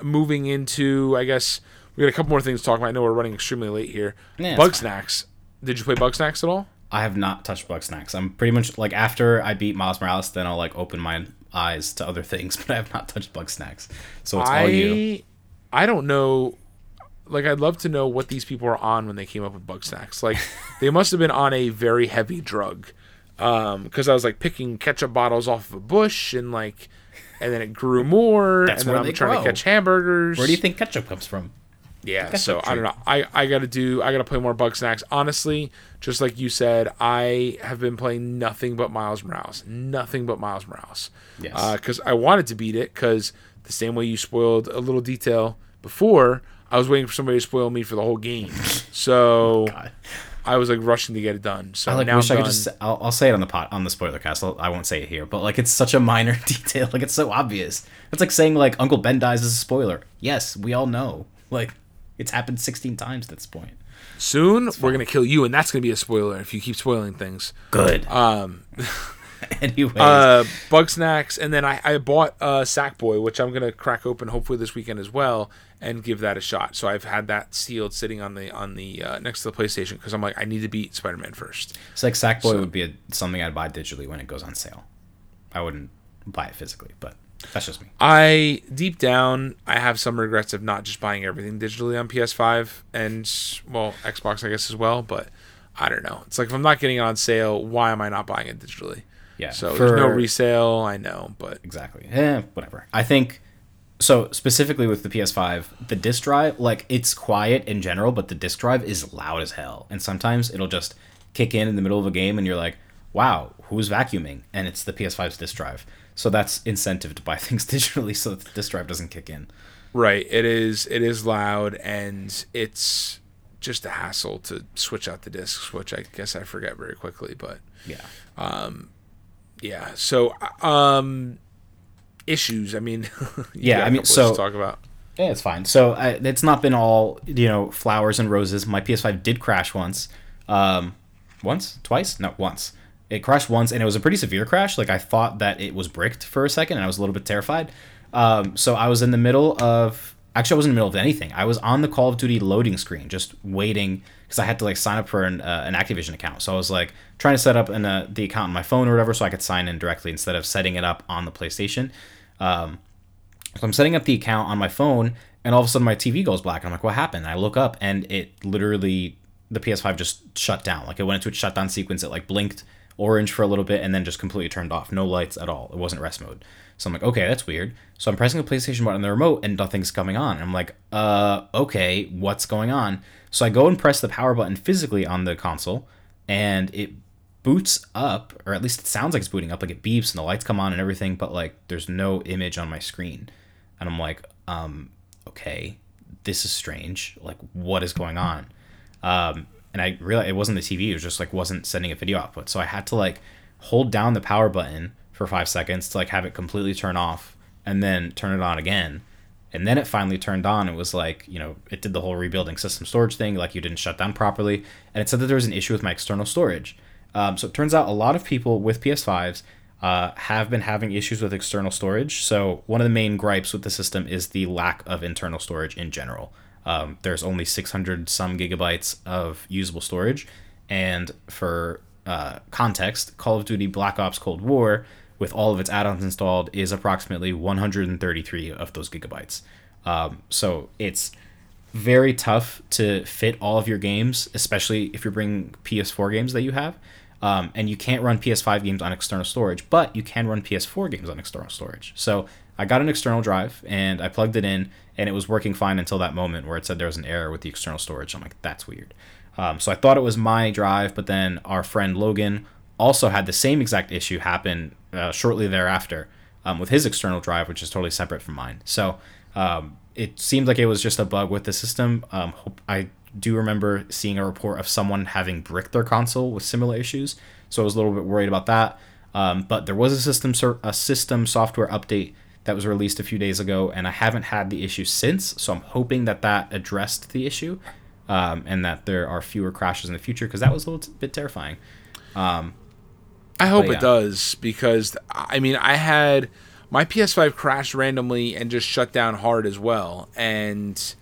moving into, I guess we got a couple more things to talk about. I know we're running extremely late here. Yeah, it's Bug. Snacks. Did you play Bugsnax at all? I have not touched Bugsnax. I'm pretty much like after I beat Miles Morales, then I'll like open my eyes to other things, but I have not touched Bugsnax. So it's all you. I don't know. Like, I'd love to know what these people are on when they came up with Bugsnax. Like, they must have been on a very heavy drug. Um, because I was like picking ketchup bottles off of a bush and like, and then it grew more. That's and then I'm trying grow. to catch hamburgers. Where do you think ketchup comes from? Yeah, so I don't know. I, I gotta do. I gotta play more Bugsnax. Honestly, just like you said, I have been playing nothing but Miles Morales. Nothing but Miles Morales. Yes. Uh, because I wanted to beat it. Because the same way you spoiled a little detail before, I was waiting for somebody to spoil me for the whole game. So. I was like rushing to get it done. So I like now wish I could just. I'll, I'll say it on the pot on the spoiler cast. I'll, I won't say it here, but like it's such a minor detail. Like it's so obvious. It's like saying like Uncle Ben dies is a spoiler. Yes, we all know. Like it's happened 16 times at this point. Soon we're gonna kill you, and that's gonna be a spoiler if you keep spoiling things. Good. Um, Anyways, uh, Bugsnax, and then I, I bought uh, Sackboy, which I'm gonna crack open hopefully this weekend as well, and give that a shot. So I've had that sealed, sitting on the on the uh, next to the PlayStation because I'm like I need to beat Spider-Man first. it's like Sackboy would be a, something I'd buy digitally when it goes on sale. I wouldn't buy it physically, but that's just me. I deep down I have some regrets of not just buying everything digitally on PS5 and well Xbox I guess as well, but I don't know. It's like if I'm not getting it on sale, why am I not buying it digitally? Yeah. So for- there's no resale. I know, but Exactly. Eh, whatever. I think so specifically with the PS5, the disk drive, like it's quiet in general, but the disk drive is loud as hell. And sometimes it'll just kick in in the middle of a game and you're like, "Wow, who's vacuuming?" And it's the PS5's disk drive. So that's incentive to buy things digitally so that the disk drive doesn't kick in. Right. It is. It is loud, and it's just a hassle to switch out the discs, which I guess I forget very quickly. But Yeah. yeah. So, um, issues. I mean, Yeah, I mean, so- talk about. Yeah, it's fine. So I, it's not been all you know flowers and roses. My PS5 did crash once, um, once, twice, no, once. It crashed once, and it was a pretty severe crash. Like I thought that it was bricked for a second, and I was a little bit terrified. Um, so I was in the middle of actually I wasn't in the middle of anything. I was on the Call of Duty loading screen, just waiting because I had to like sign up for an, uh, an Activision account. So I was like trying to set up an, uh, the account on my phone or whatever, so I could sign in directly instead of setting it up on the PlayStation. Um, so I'm setting up the account on my phone, and all of a sudden my TV goes black. And I'm like, what happened? And I look up, and it literally, the PS5 just shut down. Like it went into its shutdown sequence. It like blinked orange for a little bit, and then just completely turned off. No lights at all. It wasn't rest mode. So I'm like, okay, that's weird. So I'm pressing the PlayStation button on the remote, and nothing's coming on. And I'm like, uh, okay, what's going on? So I go and press the power button physically on the console, and it boots up, or at least it sounds like it's booting up. Like it beeps and the lights come on and everything, but like there's no image on my screen. And I'm like, um, okay, this is strange. Like, what is going on? Um, and I realized it wasn't the TV. It was just like wasn't sending a video output. So I had to like hold down the power button for five seconds to like have it completely turn off, and then turn it on again. And then it finally turned on. It was like, you know, it did the whole rebuilding system storage thing, like you didn't shut down properly. And it said that there was an issue with my external storage. Um, so it turns out a lot of people with PS5s uh, have been having issues with external storage. So one of the main gripes with the system is the lack of internal storage in general. Um, there's only 600 some gigabytes of usable storage. And for uh, context, Call of Duty Black Ops Cold War, with all of its add ons installed, is approximately 133 of those gigabytes. Um, so it's very tough to fit all of your games, especially if you're bringing PS4 games that you have. Um, and you can't run PS5 games on external storage, but you can run PS4 games on external storage. So I got an external drive and I plugged it in, and it was working fine until that moment where it said there was an error with the external storage. I'm like, that's weird. Um, so I thought it was my drive, but then our friend Logan also had the same exact issue happen uh, shortly thereafter um, with his external drive, which is totally separate from mine. So um, it seemed like it was just a bug with the system. Um, I do remember seeing a report of someone having bricked their console with similar issues, so I was a little bit worried about that. Um, but there was a system a system software update that was released a few days ago, and I haven't had the issue since. So I'm hoping that that addressed the issue, um, and that there are fewer crashes in the future because that was a little bit terrifying. Um, I hope yeah. it does because I mean I had my PS5 crashed randomly and just shut down hard as well, and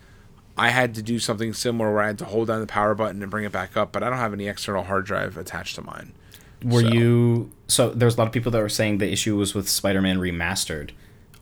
I had to do something similar where I had to hold down the power button and bring it back up, but I don't have any external hard drive attached to mine. Were so. you so? There's a lot of people that were saying the issue was with Spider-Man Remastered.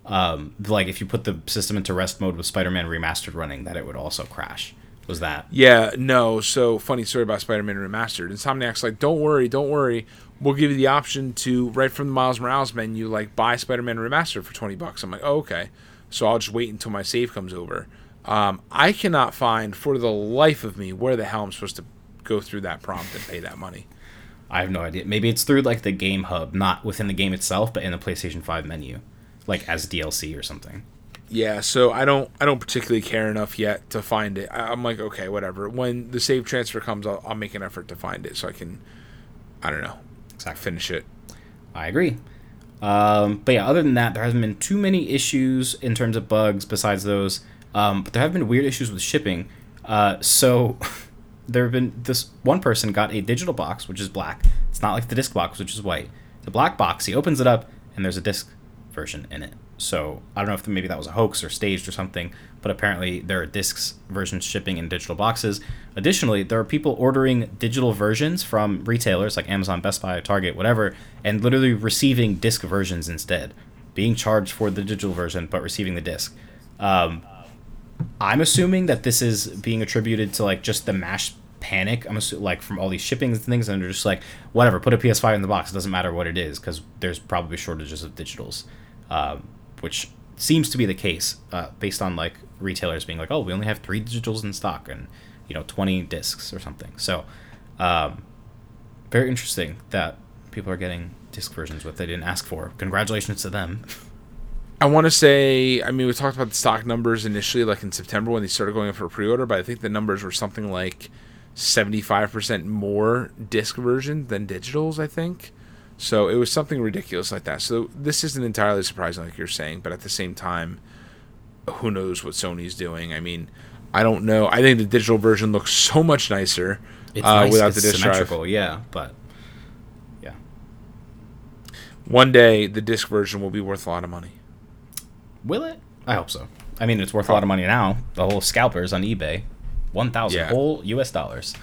Um, like if you put the system into rest mode with Spider-Man Remastered running, that it would also crash. Was that? Yeah, no. So funny story about Spider-Man Remastered. Insomniac's like, don't worry, don't worry. We'll give you the option to right from the Miles Morales menu, like buy Spider-Man Remastered for twenty bucks. I'm like, oh, okay. So I'll just wait until my save comes over. Um, I cannot find for the life of me where the hell I'm supposed to go through that prompt and pay that money. I have no idea. Maybe it's through like the game hub, not within the game itself, but in the PlayStation 5 menu, like as DLC or something. Yeah, so I don't I don't particularly care enough yet to find it. I, am like, okay, whatever. When the save transfer comes, I'll, I'll make an effort to find it so I can, I don't know, exactly finish it. I agree. Um, but yeah, other than that, there hasn't been too many issues in terms of bugs besides those. Um, but there have been weird issues with shipping. Uh, so there have been this one person got a digital box which is black. It's not like the disc box which is white. The black box. He opens it up and there's a disc version in it. So I don't know if maybe that was a hoax or staged or something, but apparently there are discs versions shipping in digital boxes. Additionally, there are people ordering digital versions from retailers like Amazon, Best Buy, Target, whatever, and literally receiving disc versions instead, being charged for the digital version but receiving the disc. Um, I'm assuming that this is being attributed to like just the mash panic. I'm assuming like from all these shippings and things, and they're just like, whatever, put a PS5 in the box. It doesn't matter what it is because there's probably shortages of digitals, uh, which seems to be the case uh, based on like retailers being like, oh, we only have three digitals in stock and you know 20 discs or something. So, um, very interesting that people are getting disc versions what they didn't ask for. Congratulations to them. I want to say, I mean, we talked about the stock numbers initially, like in September when they started going up for pre-order, but I think the numbers were something like 75% more disc versions than digitals, I think. So it was something ridiculous like that. So this isn't entirely surprising, like you're saying, but at the same time, who knows what Sony's doing? I mean, I don't know. I think the digital version looks so much nicer it's uh, nice. without it's the disc drive. Yeah, but yeah. One day the disc version will be worth a lot of money. Will it? I hope so. I mean, it's worth a lot of money now. The whole scalpers on eBay, one thousand yeah. whole U.S. dollars.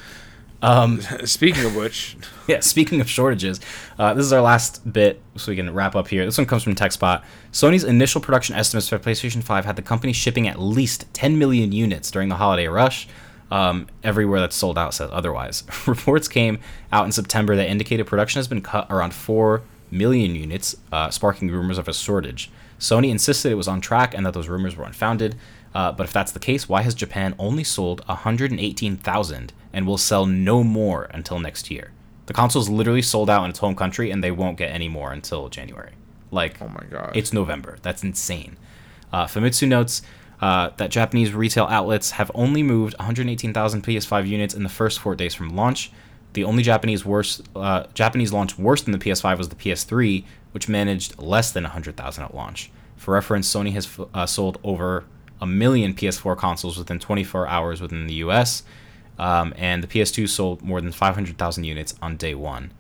Um, speaking of which, yeah. Speaking of shortages, uh, this is our last bit, so we can wrap up here. This one comes from TechSpot. Sony's initial production estimates for PlayStation 5 had the company shipping at least 10 million units during the holiday rush. Um, everywhere that's sold out says otherwise. Reports came out in September that indicated production has been cut around 4 million units, uh, sparking rumors of a shortage. Sony insisted it was on track and that those rumors were unfounded. Uh, but if that's the case, why has Japan only sold 118,000 and will sell no more until next year? The console's literally sold out in its home country and they won't get any more until January. Like, oh my god, it's November. That's insane. Uh, Famitsu notes uh, that Japanese retail outlets have only moved 118,000 PS5 units in the first four days from launch. The only Japanese worse uh, Japanese launch worse than the PS5 was the PS3, which managed less than 100,000 at launch. For reference, Sony has uh, sold over a million PS4 consoles within 24 hours within the US, um, and the PS2 sold more than 500,000 units on day one.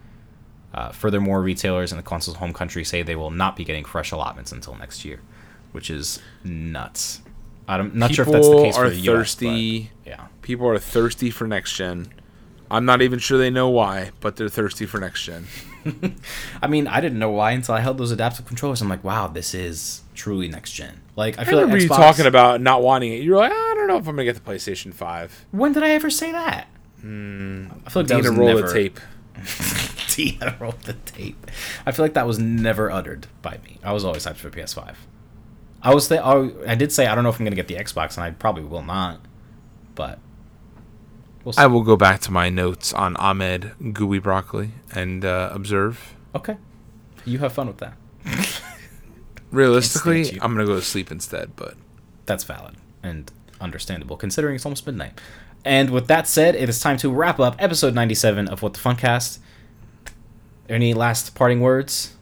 Uh, furthermore, retailers in the console's home country say they will not be getting fresh allotments until next year, which is nuts. I'm not people sure if that's the case for the thirsty, US, yeah. People are thirsty for next gen. I'm not even sure they know why, but they're thirsty for next gen. I mean, I didn't know why until I held those adaptive controllers. I'm like, wow, this is truly next gen. Like, I feel remember like Xbox, you talking about not wanting it. You're like, I don't know if I'm gonna get the PlayStation Five. When did I ever say that? Mm, I feel like that was roll never... the tape. I rolled the tape. I feel like that was never uttered by me. I was always hyped for PS5. I was th- I did say I don't know if I'm gonna get the Xbox, and I probably will not. But we'll I will go back to my notes on Ahmed Gooey Broccoli and uh, observe. Okay, you have fun with that. Realistically, I'm gonna go to sleep instead, but that's valid and understandable considering it's almost midnight. And with that said, it is time to wrap up episode 97 of What the Funcast. Any last parting words?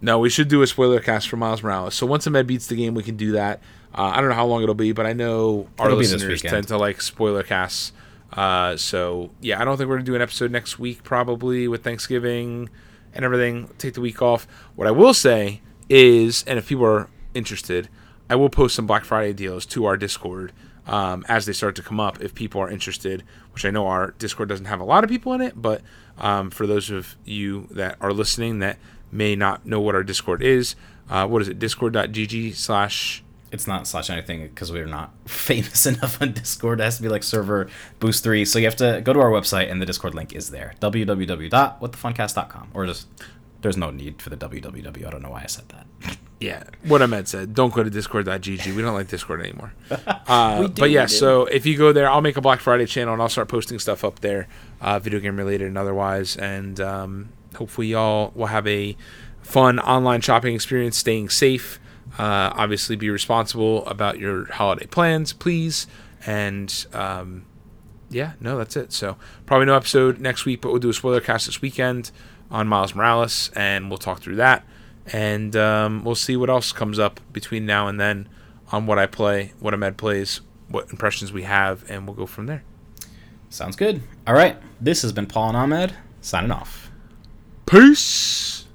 No, we should do a spoiler cast for Miles Morales. So once Ahmed beats the game, we can do that. Uh, I don't know how long it'll be, but I know our it'll listeners tend to like spoiler casts. Uh, so yeah, I don't think we're gonna do an episode next week, probably with Thanksgiving and everything. Take the week off. What I will say is, and if people are interested, I will post some Black Friday deals to our Discord um, as they start to come up if people are interested, which I know our Discord doesn't have a lot of people in it, but um, for those of you that are listening that may not know what our Discord is, uh, what is it? Discord.gg slash. It's not slash anything because we're not famous enough on Discord. It has to be like server boost three. So you have to go to our website and the Discord link is there. www.whatthefuncast.com or just there's no need for the www. I don't know why I said that. Yeah, what Ahmed said. Don't go to discord.gg. We don't like Discord anymore. Uh, but yeah, so if you go there, I'll make a Black Friday channel and I'll start posting stuff up there, uh, video game related and otherwise. And um, hopefully, y'all will have a fun online shopping experience, staying safe. Uh, obviously, be responsible about your holiday plans, please. And um, yeah, no, that's it. So probably no episode next week, but we'll do a spoiler cast this weekend on Miles Morales, and we'll talk through that and um, we'll see what else comes up between now and then on what I play, what Ahmed plays, what impressions we have, and we'll go from there. Sounds good. All right, this has been Paul and Ahmed signing off. Peace.